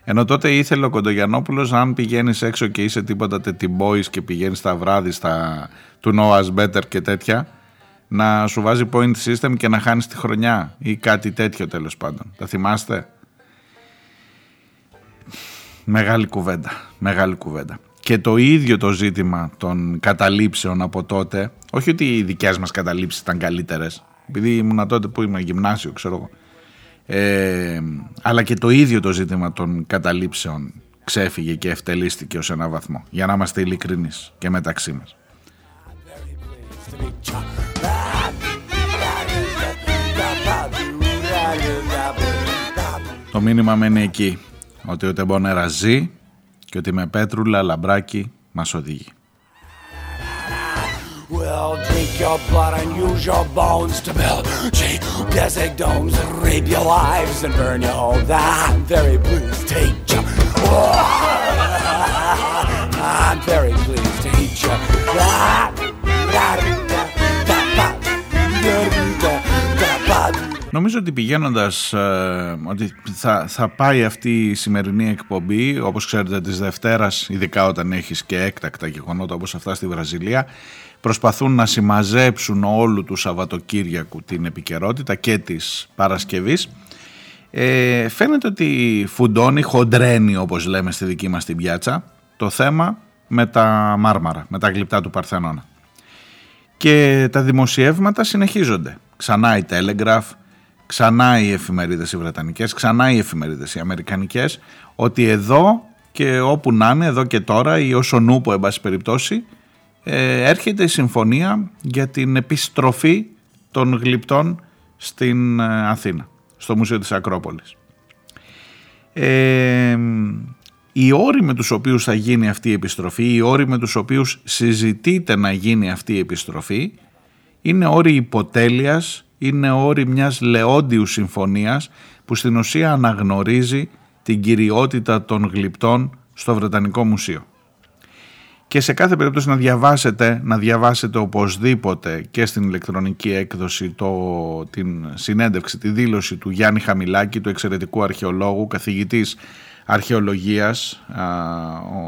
Ενώ τότε ήθελε ο Κοντογιανόπουλος, αν πηγαίνεις έξω και είσαι τίποτα τετιμπόη και πηγαίνεις τα βράδυ στα του Noah's Better και τέτοια, να σου βάζει point system και να χάνεις τη χρονιά ή κάτι τέτοιο τέλος πάντων. Τα θυμάστε; Μεγάλη κουβέντα. Μεγάλη κουβέντα. Και το ίδιο το ζήτημα των καταλήψεων από τότε, όχι ότι οι δικέ μας καταλήψεις ήταν καλύτερες, επειδή ήμουν τότε που ήμουν γυμνάσιο, ξέρω εγώ ε, αλλά και το ίδιο το ζήτημα των καταλήψεων ξέφυγε και ευτελίστηκε ως ένα βαθμό για να είμαστε ειλικρινείς και μεταξύ μας. Το μήνυμα μένει εκεί ότι ο Τεμπονέρα ζει και ότι με πέτρουλα λαμπράκι μας οδηγεί. Well, drink your blood and use your bones to build geodesic domes and rape your lives and burn your homes. I'm very pleased to hate you. I'm very pleased to hate you. Νομίζω ότι πηγαίνοντας, ε, ότι θα, θα πάει αυτή η σημερινή εκπομπή, όπως ξέρετε της Δευτέρας, ειδικά όταν έχεις και έκτακτα γεγονότα όπως αυτά στη Βραζιλία, προσπαθούν να συμμαζέψουν όλου του Σαββατοκύριακου την επικαιρότητα και της Παρασκευής. Ε, φαίνεται ότι φουντώνει, χοντρένει όπως λέμε στη δική μας την πιάτσα, το θέμα με τα μάρμαρα, με τα γλυπτά του Παρθενώνα. Και τα δημοσιεύματα συνεχίζονται. Ξανά η Telegraph, ξανά οι εφημερίδες οι Βρετανικές, ξανά οι εφημερίδες οι Αμερικανικές, ότι εδώ και όπου να είναι, εδώ και τώρα ή όσο νούπο εν πάση περιπτώσει, ε, έρχεται η συμφωνία για την επιστροφή των γλυπτών στην ε, Αθήνα, στο Μουσείο της Ακρόπολης. Ε, οι όροι με τους οποίους θα γίνει αυτή η επιστροφή, οι όροι με τους οποίους συζητείται να γίνει αυτή η επιστροφή, είναι όροι υποτέλειας, είναι όροι μιας λεόντιους συμφωνίας που στην ουσία αναγνωρίζει την κυριότητα των γλυπτών στο Βρετανικό Μουσείο. Και σε κάθε περίπτωση να διαβάσετε, να διαβάσετε οπωσδήποτε και στην ηλεκτρονική έκδοση το, την συνέντευξη, τη δήλωση του Γιάννη Χαμηλάκη, του εξαιρετικού αρχαιολόγου, καθηγητής αρχαιολογίας,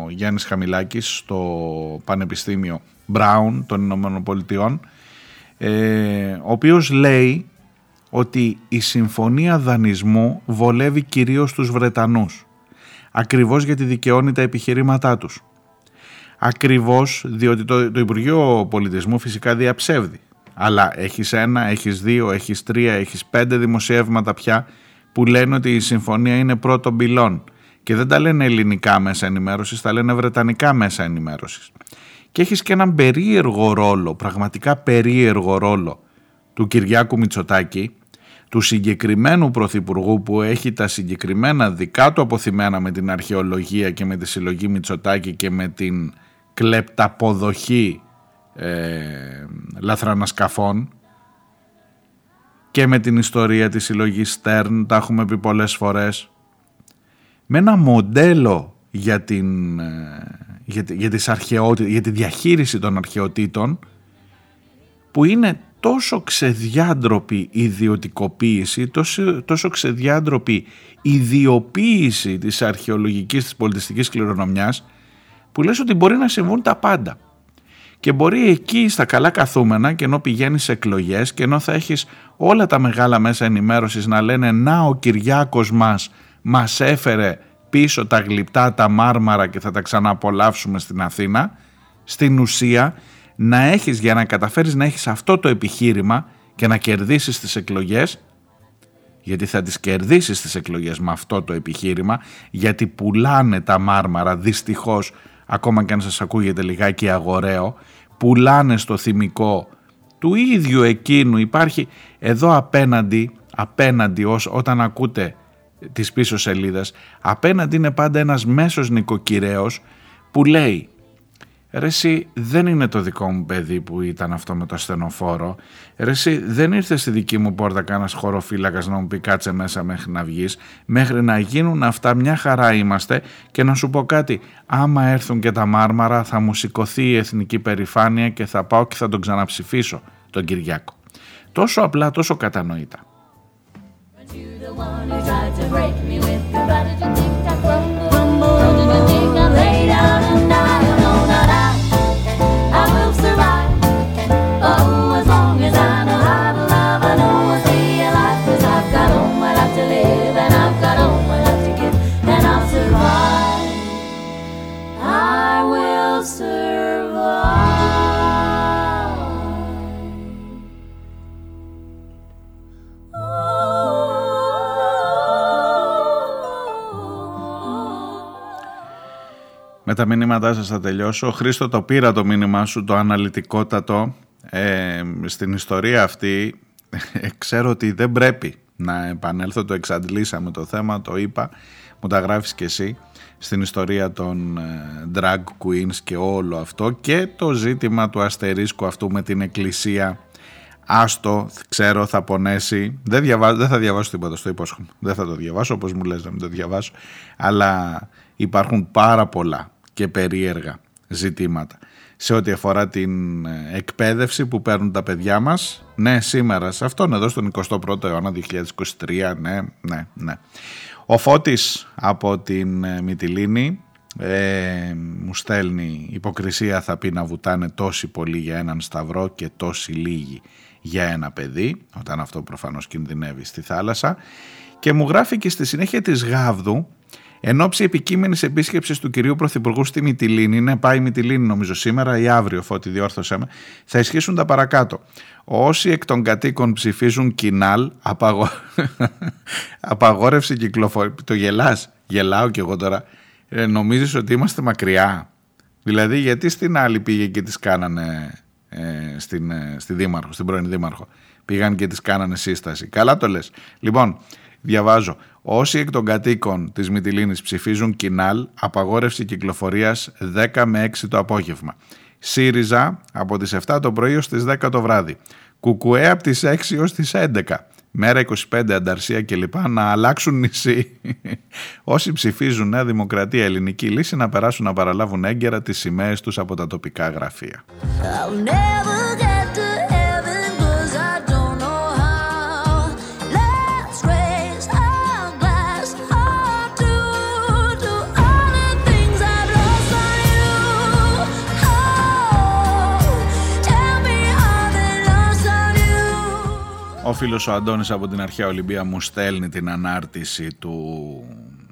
ο Γιάννης Χαμηλάκης στο Πανεπιστήμιο Μπράουν των Ηνωμένων Πολιτειών, ε, ο οποίος λέει ότι η συμφωνία δανεισμού βολεύει κυρίως τους Βρετανούς, ακριβώς γιατί δικαιώνει τα επιχειρήματά τους. Ακριβώς διότι το, το Υπουργείο Πολιτισμού φυσικά διαψεύδει. Αλλά έχεις ένα, έχεις δύο, έχεις τρία, έχεις πέντε δημοσιεύματα πια που λένε ότι η συμφωνία είναι πρώτο μπυλόν και δεν τα λένε ελληνικά μέσα ενημέρωσης, τα λένε βρετανικά μέσα ενημέρωσης. Και έχεις και έναν περίεργο ρόλο, πραγματικά περίεργο ρόλο του Κυριάκου Μητσοτάκη, του συγκεκριμένου πρωθυπουργού που έχει τα συγκεκριμένα δικά του αποθυμένα με την αρχαιολογία και με τη συλλογή Μητσοτάκη και με την κλεπταποδοχή ε, λαθρανασκαφών και με την ιστορία της συλλογής Στέρν, τα έχουμε πει πολλές φορές με ένα μοντέλο για, την, ε, για, για, τις για τη διαχείριση των αρχαιοτήτων που είναι τόσο ξεδιάντροπη ιδιωτικοποίηση, τόσο, τόσο ξεδιάντροπη ιδιοποίηση της αρχαιολογικής, της πολιτιστικής κληρονομιάς που λες ότι μπορεί να συμβούν τα πάντα. Και μπορεί εκεί στα καλά καθούμενα και ενώ πηγαίνεις σε εκλογές και ενώ θα έχεις όλα τα μεγάλα μέσα ενημέρωσης να λένε να ο Κυριάκος μας μας έφερε πίσω τα γλυπτά, τα μάρμαρα και θα τα ξαναπολαύσουμε στην Αθήνα, στην ουσία να έχεις για να καταφέρεις να έχεις αυτό το επιχείρημα και να κερδίσεις τις εκλογές, γιατί θα τις κερδίσεις τις εκλογές με αυτό το επιχείρημα, γιατί πουλάνε τα μάρμαρα δυστυχώς, ακόμα και αν σας ακούγεται λιγάκι αγοραίο, πουλάνε στο θυμικό του ίδιου εκείνου. Υπάρχει εδώ απέναντι, απέναντι ως, όταν ακούτε της πίσω σελίδας απέναντι είναι πάντα ένας μέσος νοικοκυρέος που λέει Ρε εσύ δεν είναι το δικό μου παιδί που ήταν αυτό με το ασθενοφόρο. Ρε εσύ δεν ήρθε στη δική μου πόρτα κάνα χωροφύλακας να μου πει κάτσε μέσα μέχρι να βγεις. Μέχρι να γίνουν αυτά μια χαρά είμαστε και να σου πω κάτι. Άμα έρθουν και τα μάρμαρα θα μου σηκωθεί η εθνική περηφάνεια και θα πάω και θα τον ξαναψηφίσω τον Κυριάκο. Τόσο απλά, τόσο κατανοητά. the one who tried to break me with goodbye. Με τα μήνυματά σας θα τελειώσω. Χρήστο το πήρα το μήνυμά σου, το αναλυτικότατο. Ε, στην ιστορία αυτή ξέρω ότι δεν πρέπει να επανέλθω, το εξαντλήσαμε το θέμα, το είπα, μου τα γράφεις και εσύ στην ιστορία των ε, drag queens και όλο αυτό και το ζήτημα του αστερίσκου αυτού με την εκκλησία Άστο, ξέρω, θα πονέσει. Δεν, δεν θα διαβάσω τίποτα, στο υπόσχομαι. Δεν θα το διαβάσω όπως μου λες να μην το διαβάσω. Αλλά υπάρχουν πάρα πολλά και περίεργα ζητήματα. Σε ό,τι αφορά την ε, εκπαίδευση που παίρνουν τα παιδιά μας, ναι σήμερα σε αυτόν εδώ στον 21ο αιώνα 2023, ναι, ναι, ναι. Ο Φώτης από την ε, Μυτιλίνη ε, μου στέλνει υποκρισία θα πει να βουτάνε τόσοι πολλοί για έναν σταυρό και τόσοι λίγοι για ένα παιδί, όταν αυτό προφανώς κινδυνεύει στη θάλασσα και μου γράφει και στη συνέχεια της Γάβδου Εν ώψη επικείμενης επίσκεψης του κυρίου Πρωθυπουργού στη Μυτιλίνη, ναι, πάει η Μυτιλίνη νομίζω σήμερα ή αύριο, φώτη διόρθωσέ με, θα ισχύσουν τα παρακάτω. Όσοι εκ των κατοίκων ψηφίζουν κοινάλ, απαγο... απαγόρευση κυκλοφορία. Το γελάς, γελάω κι εγώ τώρα. Ε, νομίζεις ότι είμαστε μακριά; Δηλαδή, γιατί στην άλλη πήγε και τις κάνανε ε, στην, ε, στη Δήμαρχο, στην πρώην Δήμαρχο. Πήγαν και τις κάνανε σύσταση. Καλά το λες. Λοιπόν, διαβάζω. Όσοι εκ των κατοίκων της Μυτιλίνης ψηφίζουν κοινάλ, απαγόρευση κυκλοφορίας 10 με 6 το απόγευμα. ΣΥΡΙΖΑ από τις 7 το πρωί ως τις 10 το βράδυ. Κουκουέ από τις 6 ως τις 11. Μέρα 25 ανταρσία κλπ. Να αλλάξουν νησί. Όσοι ψηφίζουν Νέα Δημοκρατία Ελληνική Λύση να περάσουν να παραλάβουν έγκαιρα τις σημαίες τους από τα τοπικά γραφεία. Ο φίλος ο Αντώνης από την αρχαία Ολυμπία μου στέλνει την ανάρτηση του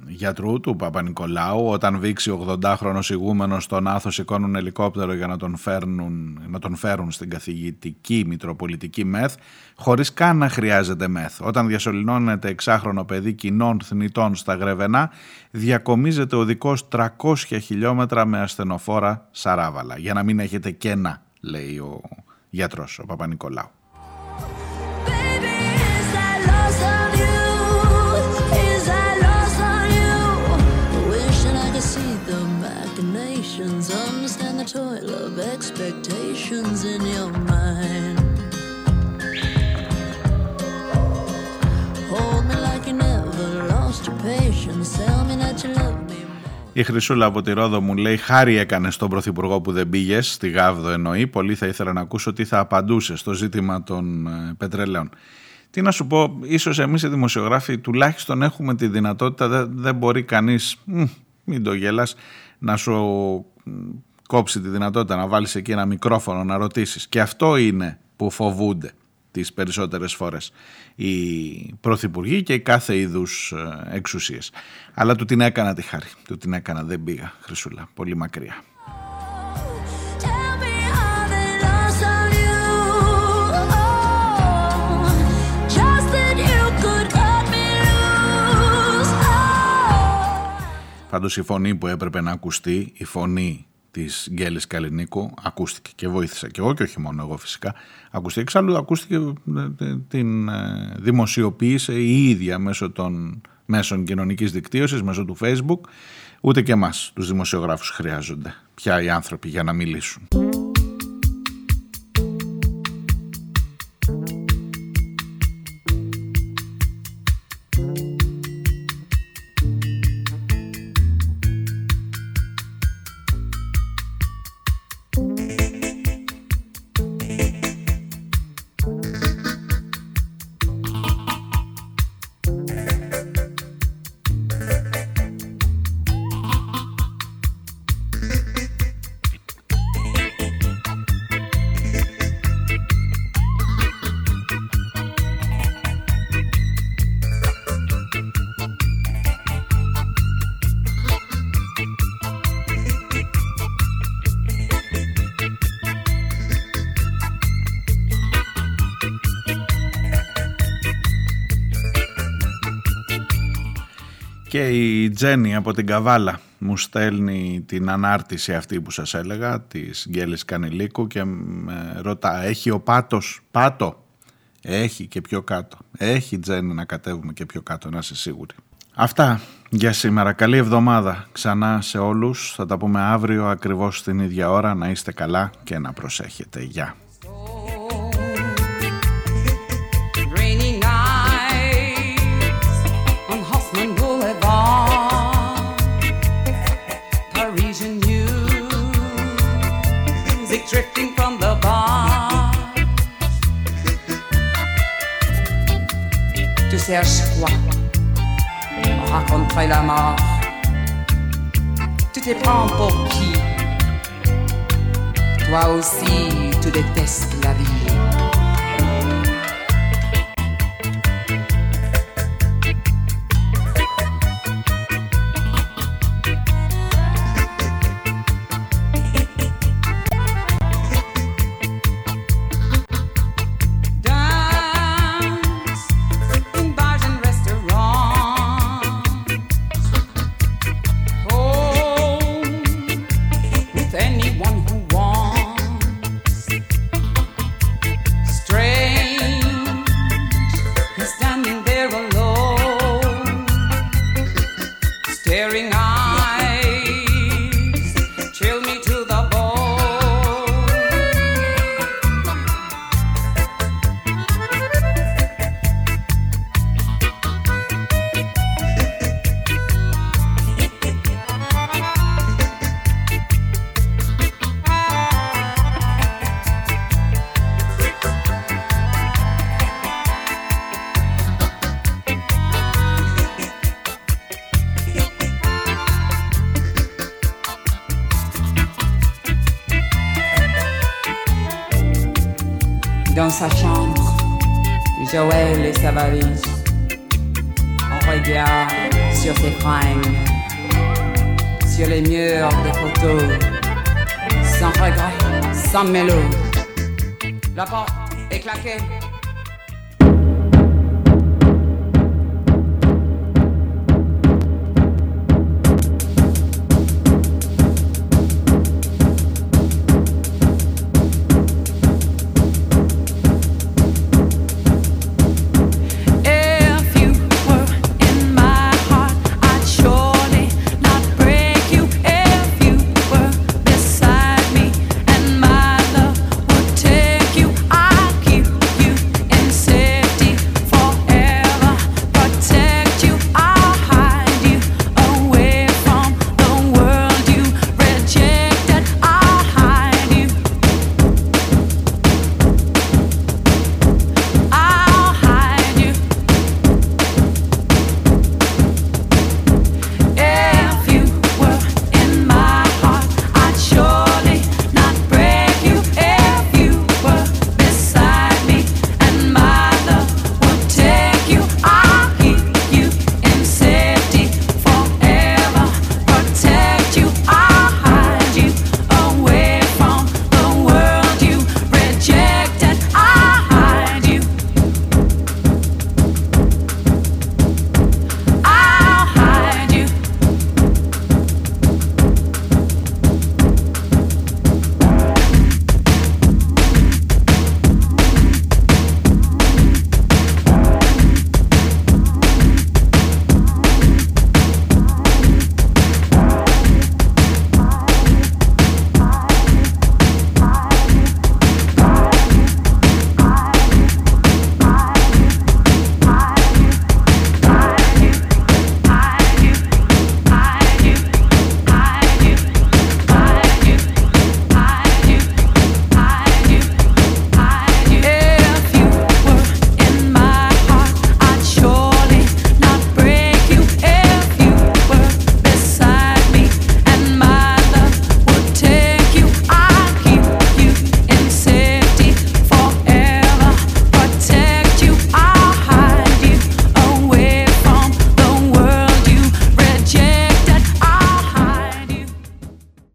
γιατρού του Παπα-Νικολάου όταν βήξει 80χρονος ηγούμενος στον Άθο σηκώνουν ελικόπτερο για να τον, φέρνουν, να τον φέρουν στην καθηγητική μητροπολιτική ΜΕΘ χωρίς καν να χρειάζεται ΜΕΘ. Όταν διασωληνώνεται εξάχρονο παιδί κοινών θνητών στα Γρεβενά διακομίζεται ο δικός 300 χιλιόμετρα με ασθενοφόρα Σαράβαλα για να μην έχετε κένα λέει ο γιατρός ο Παπα-Νικολάου. Η Χρυσούλα από τη Ρόδο μου λέει χάρη έκανες στον Πρωθυπουργό που δεν πήγες, στη Γάβδο εννοεί, πολύ θα ήθελα να ακούσω τι θα απαντούσε στο ζήτημα των ε, πετρελαίων. Τι να σου πω, ίσως εμείς οι δημοσιογράφοι τουλάχιστον έχουμε τη δυνατότητα, δεν, δεν μπορεί κανείς, μην το γελάς, να σου κόψει τη δυνατότητα να βάλεις εκεί ένα μικρόφωνο να ρωτήσεις. Και αυτό είναι που φοβούνται τις περισσότερες φορές οι πρωθυπουργοί και οι κάθε είδους ε, εξουσίες. Αλλά του την έκανα τη χάρη, του την έκανα, δεν πήγα Χρυσούλα, πολύ μακριά. Πάντως η φωνή που έπρεπε να ακουστεί, η φωνή της Γκέλης Καλλινίκου ακούστηκε και βοήθησα και εγώ και όχι μόνο εγώ φυσικά ακούστηκε εξάλλου ακούστηκε ε, ε, την ε, δημοσιοποίησε η ίδια μέσω των μέσων κοινωνικής δικτύωσης μέσω του facebook ούτε και εμάς τους δημοσιογράφους χρειάζονται πια οι άνθρωποι για να μιλήσουν. Και η Τζέννη από την Καβάλα μου στέλνει την ανάρτηση αυτή που σας έλεγα της Γκέλης Κανηλίκου και με ρωτά έχει ο πάτος πάτο; Έχει και πιο κάτω έχει Τζέννη να κατέβουμε και πιο κάτω να είσαι σίγουρη Αυτά για σήμερα. Καλή εβδομάδα ξανά σε όλους. Θα τα πούμε αύριο ακριβώς την ίδια ώρα. Να είστε καλά και να προσέχετε. Γεια Tu cherches quoi Raconterai la mort. Tu te prends pour qui? Toi aussi, tu détestes la vie.